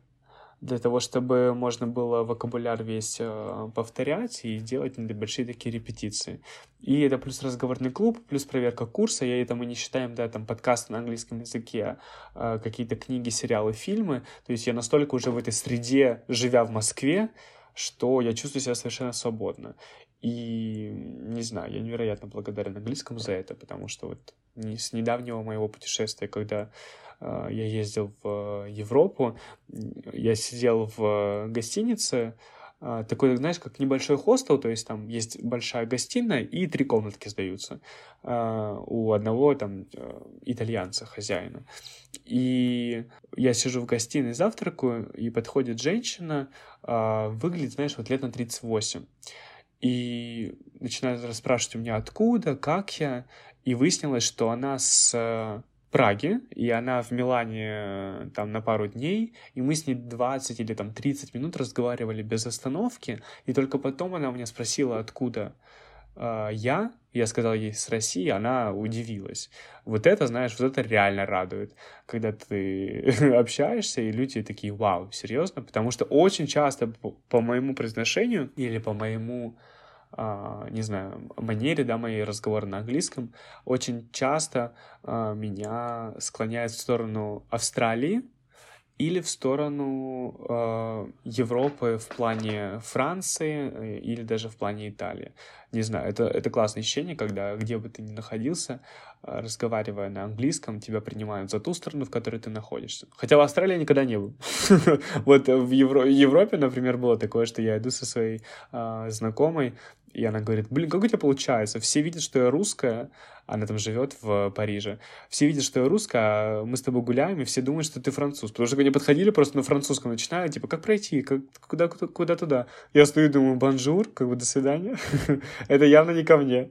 Speaker 1: для того, чтобы можно было вокабуляр весь э, повторять и делать небольшие такие репетиции. И это плюс разговорный клуб, плюс проверка курса, и это мы не считаем, да, там подкасты на английском языке, э, какие-то книги, сериалы, фильмы. То есть я настолько уже в этой среде, живя в Москве, что я чувствую себя совершенно свободно. И не знаю, я невероятно благодарен английскому за это, потому что вот с недавнего моего путешествия, когда а, я ездил в Европу, я сидел в гостинице, а, такой, знаешь, как небольшой хостел, то есть там есть большая гостиная и три комнатки сдаются а, у одного там итальянца, хозяина. И я сижу в гостиной, завтракаю, и подходит женщина, выглядит, знаешь, вот лет на 38. И начинает расспрашивать у меня, откуда, как я. И выяснилось, что она с Праге, и она в Милане э, там на пару дней, и мы с ней 20 или там 30 минут разговаривали без остановки, и только потом она у меня спросила, откуда э, я, я сказал ей с России, она удивилась. Вот это, знаешь, вот это реально радует, когда ты общаешься, и люди такие, вау, серьезно? Потому что очень часто по, по моему произношению или по моему а, не знаю, манере, да, моей разговора на английском, очень часто а, меня склоняет в сторону Австралии или в сторону э, Европы в плане Франции э, или даже в плане Италии. Не знаю, это, это классное ощущение, когда где бы ты ни находился, разговаривая на английском, тебя принимают за ту страну, в которой ты находишься. Хотя в Австралии никогда не был. Вот в Европе, например, было такое, что я иду со своей а, знакомой, и она говорит, блин, как у тебя получается? Все видят, что я русская, она там живет в Париже. Все видят, что я русская, а мы с тобой гуляем, и все думают, что ты француз. Потому что ко мне подходили просто на французском, начинают, типа, как пройти, как, куда, куда, куда туда? Я стою и думаю, bonjour, как бы до свидания. Это явно не ко мне.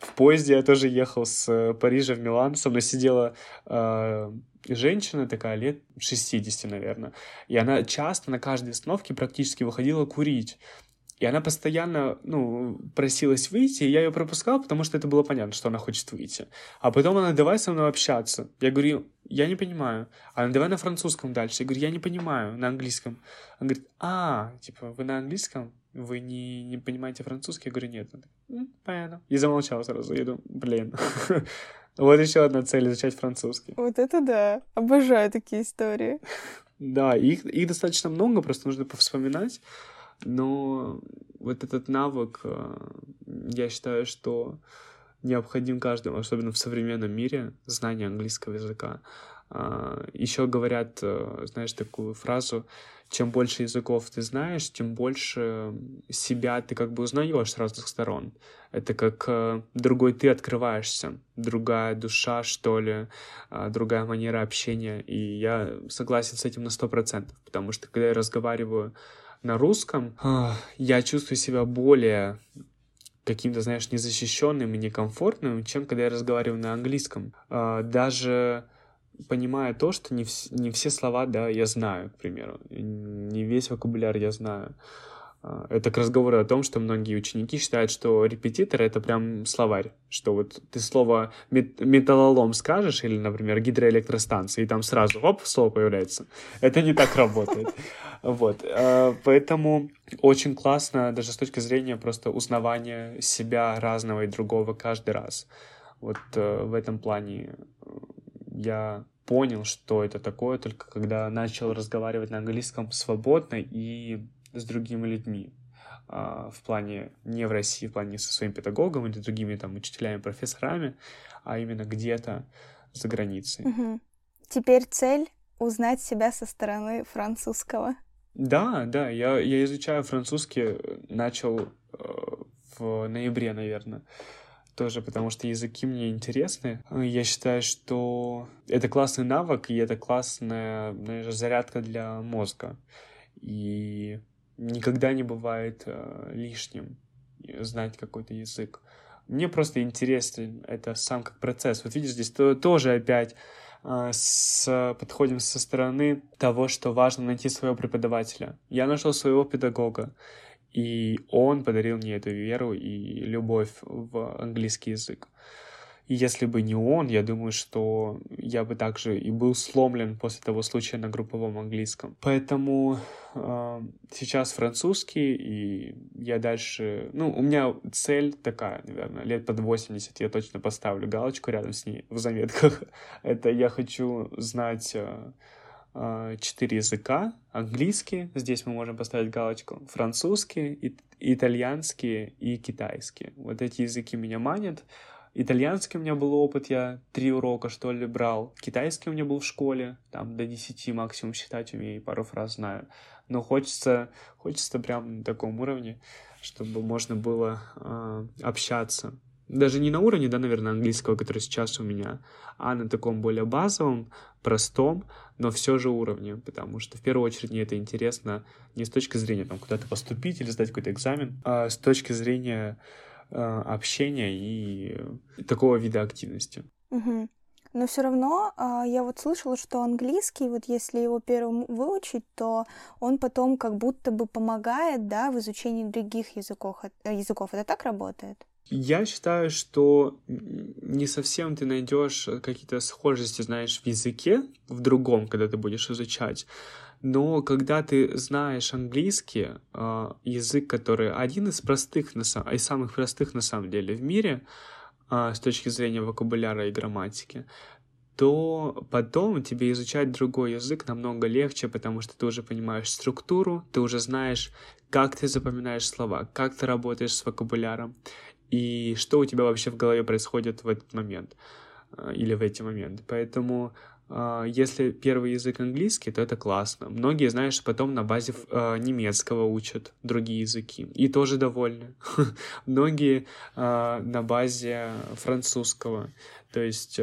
Speaker 1: В поезде я тоже ехал с Парижа в Милан, со мной сидела э, женщина такая, лет 60, наверное, и она часто на каждой остановке практически выходила курить. И она постоянно, ну, просилась выйти, и я ее пропускал, потому что это было понятно, что она хочет выйти. А потом она, давай со мной общаться. Я говорю, я не понимаю. Она, давай на французском дальше. Я говорю, я не понимаю, на английском. Она говорит, а, типа, вы на английском? Вы не, не понимаете французский? Я говорю, нет. Она понятно. И замолчал сразу. Я думаю, блин. Вот еще одна цель — изучать французский.
Speaker 2: Вот это да. Обожаю такие истории.
Speaker 1: Да, их, их достаточно много, просто нужно повспоминать. Но вот этот навык, э, я считаю, что необходим каждому, особенно в современном мире, знание английского языка. А, Еще говорят, э, знаешь, такую фразу, чем больше языков ты знаешь, тем больше себя ты как бы узнаешь с разных сторон. Это как э, другой ты открываешься, другая душа, что ли, а, другая манера общения. И я согласен с этим на сто процентов, потому что когда я разговариваю на русском, а, я чувствую себя более каким-то, знаешь, незащищенным и некомфортным, чем когда я разговариваю на английском. А, даже понимая то, что не, вс- не все слова, да, я знаю, к примеру, не весь вокабуляр я знаю. А, это к разговору о том, что многие ученики считают, что репетитор — это прям словарь, что вот ты слово мет- металлолом скажешь или, например, гидроэлектростанция, и там сразу, оп, слово появляется. Это не так работает. Вот, а, поэтому очень классно даже с точки зрения просто узнавания себя разного и другого каждый раз. Вот э, в этом плане э, я понял, что это такое, только когда начал разговаривать на английском свободно и с другими людьми. А, в плане не в России, в плане со своим педагогом или другими там учителями, профессорами, а именно где-то за границей.
Speaker 2: Угу. Теперь цель узнать себя со стороны французского.
Speaker 1: Да, да, я, я изучаю французский, начал э, в ноябре, наверное. Тоже потому что языки мне интересны. Я считаю, что это классный навык, и это классная, знаешь, зарядка для мозга. И никогда не бывает э, лишним знать какой-то язык. Мне просто интересен это сам как процесс. Вот видишь, здесь то, тоже опять э, с, подходим со стороны того, что важно найти своего преподавателя. Я нашел своего педагога, и он подарил мне эту веру и любовь в английский язык. И если бы не он, я думаю, что я бы также и был сломлен после того случая на групповом английском. Поэтому э, сейчас французский, и я дальше... Ну, у меня цель такая, наверное, лет под 80 я точно поставлю галочку рядом с ней в заметках. Это я хочу знать... Э, четыре языка. Английский, здесь мы можем поставить галочку, французский, итальянский и китайский. Вот эти языки меня манят. Итальянский у меня был опыт, я три урока, что ли, брал. Китайский у меня был в школе, там до десяти максимум считать умею, пару фраз знаю. Но хочется, хочется прям на таком уровне, чтобы можно было э, общаться. Даже не на уровне, да, наверное, английского, который сейчас у меня, а на таком более базовом, простом, но все же уровне, потому что в первую очередь мне это интересно не с точки зрения там куда-то поступить или сдать какой-то экзамен, а с точки зрения общения и такого вида активности.
Speaker 2: Угу. Но все равно э, я вот слышала, что английский, вот если его первым выучить, то он потом как будто бы помогает, да, в изучении других языков. Языков это так работает?
Speaker 1: Я считаю, что не совсем ты найдешь какие-то схожести, знаешь, в языке, в другом, когда ты будешь изучать. Но когда ты знаешь английский, а, язык, который один из простых, из самых простых на самом деле в мире, а, с точки зрения вокабуляра и грамматики, то потом тебе изучать другой язык намного легче, потому что ты уже понимаешь структуру, ты уже знаешь, как ты запоминаешь слова, как ты работаешь с вокабуляром и что у тебя вообще в голове происходит в этот момент э, или в эти моменты. Поэтому если первый язык английский, то это классно. Многие, знаешь, потом на базе э, немецкого учат другие языки и тоже довольны. Многие на базе французского. То есть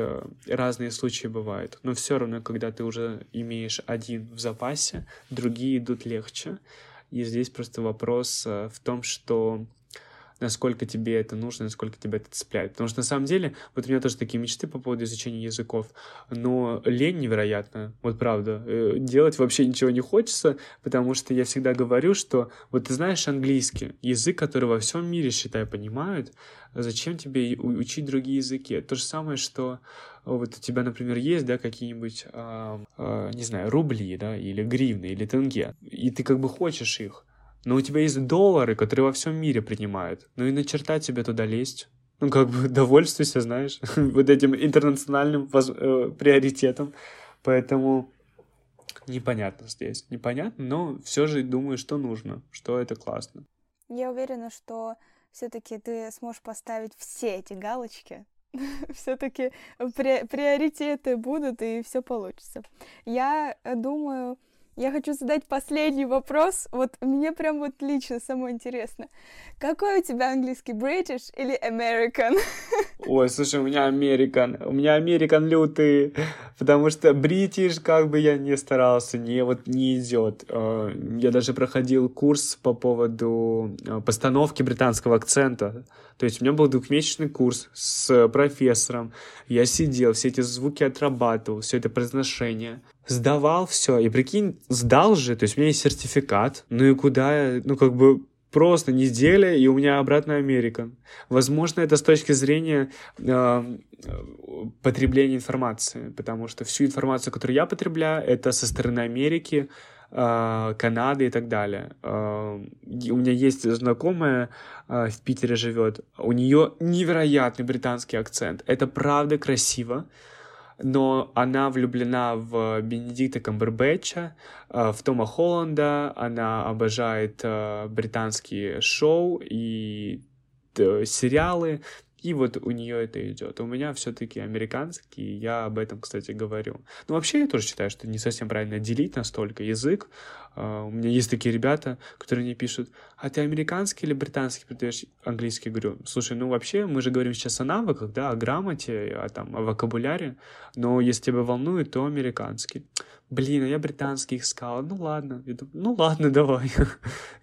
Speaker 1: разные случаи бывают. Но все равно, когда ты уже имеешь один в запасе, другие идут легче. И здесь просто вопрос в том, что насколько тебе это нужно, насколько тебя это цепляет. Потому что на самом деле, вот у меня тоже такие мечты по поводу изучения языков, но лень невероятно, вот правда. Э, делать вообще ничего не хочется, потому что я всегда говорю, что вот ты знаешь английский, язык, который во всем мире, считай, понимают, зачем тебе учить другие языки? То же самое, что вот у тебя, например, есть, да, какие-нибудь, э, э, не знаю, рубли, да, или гривны, или тенге, и ты как бы хочешь их, но у тебя есть доллары, которые во всем мире принимают. Ну и на черта тебе туда лезть. Ну, как бы довольствуйся, знаешь, вот этим интернациональным воз... э, приоритетом. Поэтому непонятно здесь. Непонятно, но все же думаю, что нужно, что это классно.
Speaker 2: Я уверена, что все-таки ты сможешь поставить все эти галочки, все-таки приоритеты будут и все получится. Я думаю, я хочу задать последний вопрос. Вот мне прям вот лично самое интересно. Какой у тебя английский? British или American?
Speaker 1: Ой, слушай, у меня American. У меня American лютый. Потому что British, как бы я не старался, не вот не идет. Э, я даже проходил курс по поводу э, постановки британского акцента. То есть у меня был двухмесячный курс с профессором. Я сидел, все эти звуки отрабатывал, все это произношение сдавал все, и прикинь, сдал же, то есть у меня есть сертификат, ну и куда, ну как бы просто неделя, и у меня обратно Америка. Возможно, это с точки зрения э, потребления информации, потому что всю информацию, которую я потребляю, это со стороны Америки, э, Канады и так далее. Э, у меня есть знакомая э, в Питере живет, у нее невероятный британский акцент. Это правда красиво но она влюблена в Бенедикта Камбербэтча, э, в Тома Холланда, она обожает э, британские шоу и э, сериалы, и вот у нее это идет. У меня все-таки американский, я об этом, кстати, говорю. Ну, вообще, я тоже считаю, что не совсем правильно делить настолько язык. Uh, у меня есть такие ребята, которые мне пишут, а ты американский или британский предаешь английский? Говорю, слушай, ну вообще, мы же говорим сейчас о навыках, да, о грамоте, о, там, о вокабуляре, но если тебя волнует, то американский. Блин, а я британский искал. Ну ладно. Думаю, ну ладно, давай.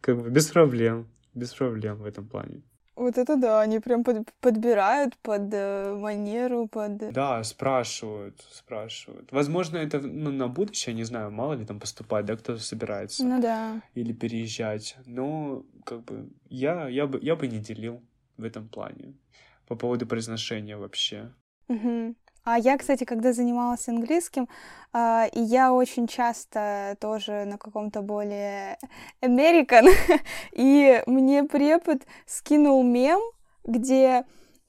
Speaker 1: как бы без проблем. Без проблем в этом плане.
Speaker 2: Вот это да, они прям под, подбирают под э, манеру, под...
Speaker 1: Да, спрашивают, спрашивают. Возможно, это ну, на будущее, не знаю, мало ли там поступать, да, кто-то собирается.
Speaker 2: Ну да.
Speaker 1: Или переезжать. Но, как бы, я, я, бы, я бы не делил в этом плане по поводу произношения вообще.
Speaker 2: Угу. А я, кстати, когда занималась английским, Uh, и я очень часто тоже на каком-то более American, и мне препод скинул мем, где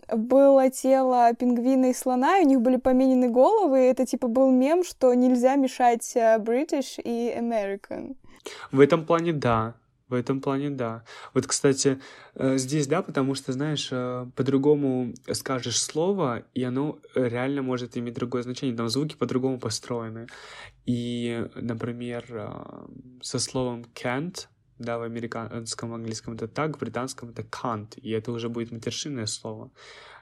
Speaker 2: было тело пингвина и слона, и у них были поменены головы, и это типа был мем, что нельзя мешать э, British и American.
Speaker 1: В этом плане да, в этом плане да. Вот, кстати, э, здесь да, потому что, знаешь, э, по-другому скажешь слово, и оно реально может иметь другое значение. Там звуки по-другому построены. И, например, э, со словом can't, да, в американском английском это так, в британском это can't, и это уже будет матершинное слово.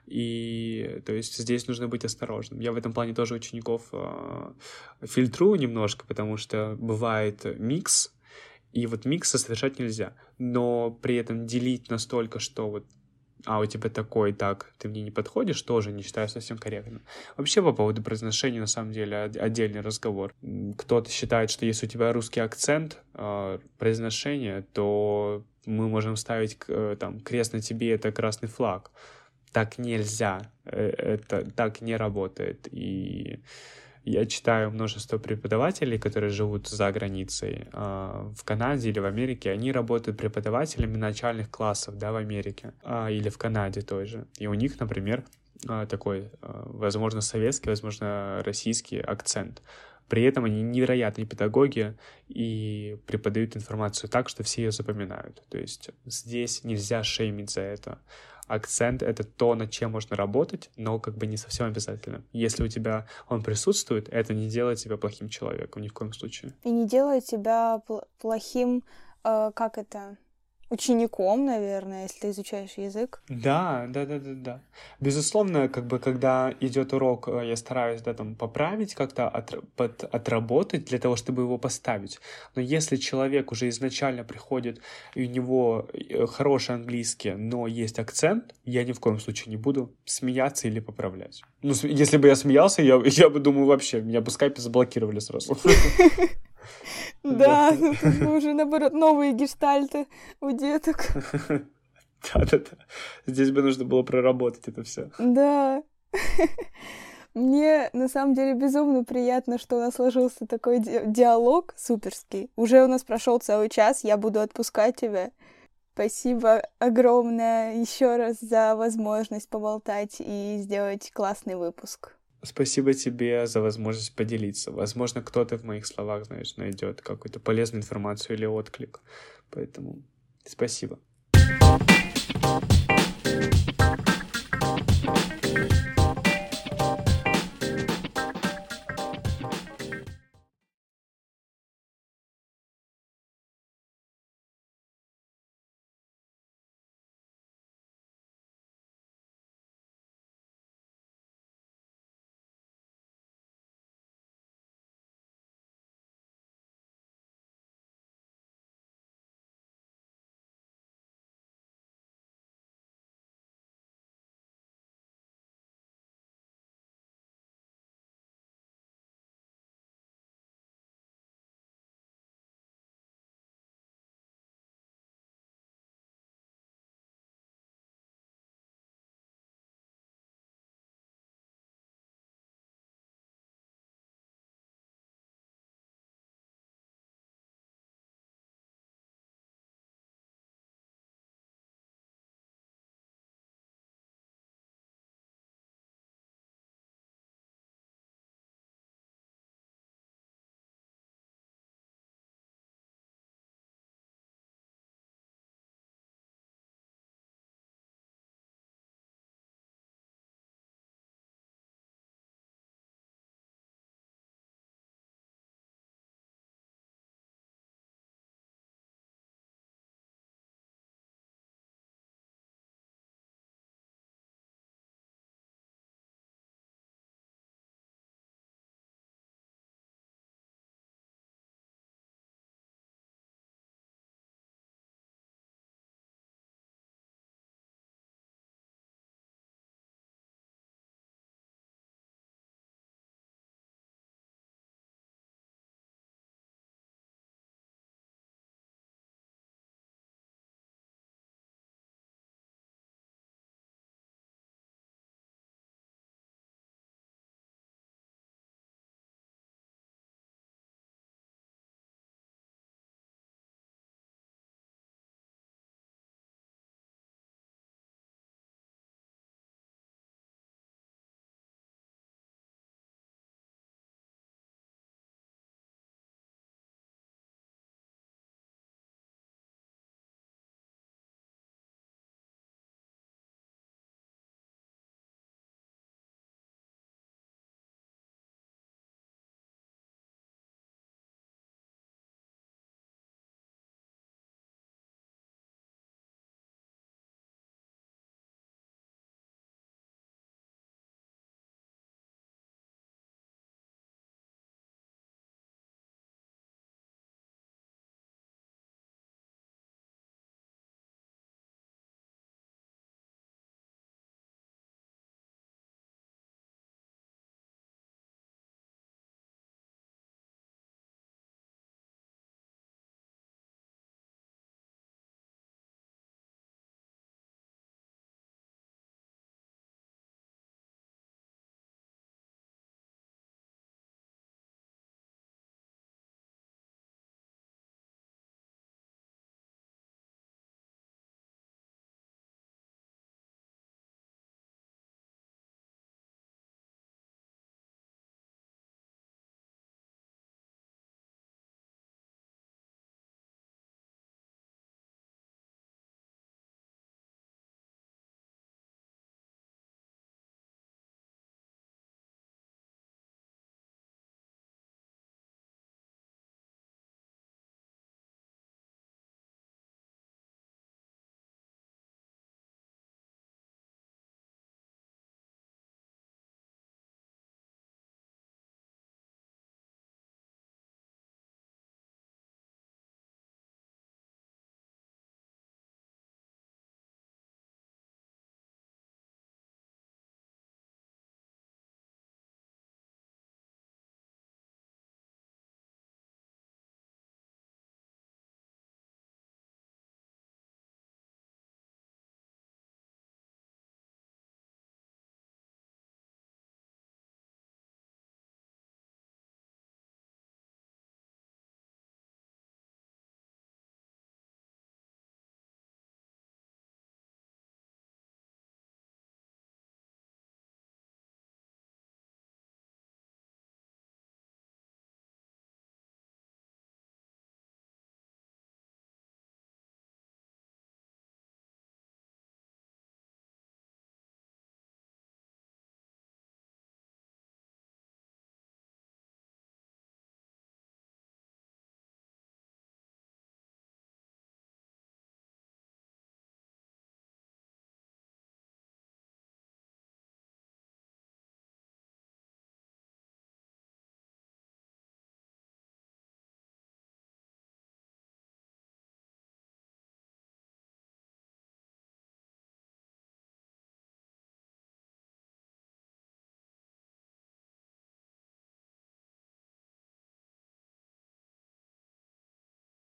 Speaker 1: И, то есть, здесь нужно быть осторожным. Я в этом плане тоже учеников э, фильтрую немножко, потому что бывает микс, и вот микса совершать нельзя. Но при этом делить настолько, что вот а у тебя такой, так, ты мне не подходишь, тоже не считаю совсем корректным. Вообще по поводу произношения, на самом деле, отдельный разговор. Кто-то считает, что если у тебя русский акцент, э, произношение, то мы можем ставить э, там крест на тебе, это красный флаг. Так нельзя, э, это так не работает. И я читаю множество преподавателей, которые живут за границей, э, в Канаде или в Америке. Они работают преподавателями начальных классов, да, в Америке э, или в Канаде тоже. И у них, например, э, такой, возможно, советский, возможно, российский акцент. При этом они невероятные педагоги и преподают информацию так, что все ее запоминают. То есть здесь нельзя шеймить за это акцент — это то, над чем можно работать, но как бы не совсем обязательно. Если у тебя он присутствует, это не делает тебя плохим человеком ни в коем случае.
Speaker 2: И не делает тебя пл- плохим, э, как это, учеником, наверное, если ты изучаешь язык.
Speaker 1: Да, да, да, да, да. Безусловно, как бы, когда идет урок, э, я стараюсь, да, там, поправить как-то, от, под, отработать для того, чтобы его поставить. Но если человек уже изначально приходит, и у него э, хороший английский, но есть акцент, я ни в коем случае не буду смеяться или поправлять. Ну, если бы я смеялся, я, я бы думаю, вообще, меня бы скайпе заблокировали сразу.
Speaker 2: Да, тут уже, наоборот, новые гештальты у деток.
Speaker 1: Да-да-да. Здесь бы нужно было проработать это все.
Speaker 2: Да. Мне на самом деле безумно приятно, что у нас сложился такой ди- диалог суперский. Уже у нас прошел целый час, я буду отпускать тебя. Спасибо огромное еще раз за возможность поболтать и сделать классный выпуск.
Speaker 1: Спасибо тебе за возможность поделиться. Возможно, кто-то в моих словах, знаешь, найдет какую-то полезную информацию или отклик. Поэтому спасибо.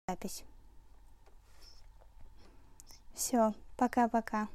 Speaker 2: Запись. Все, пока-пока.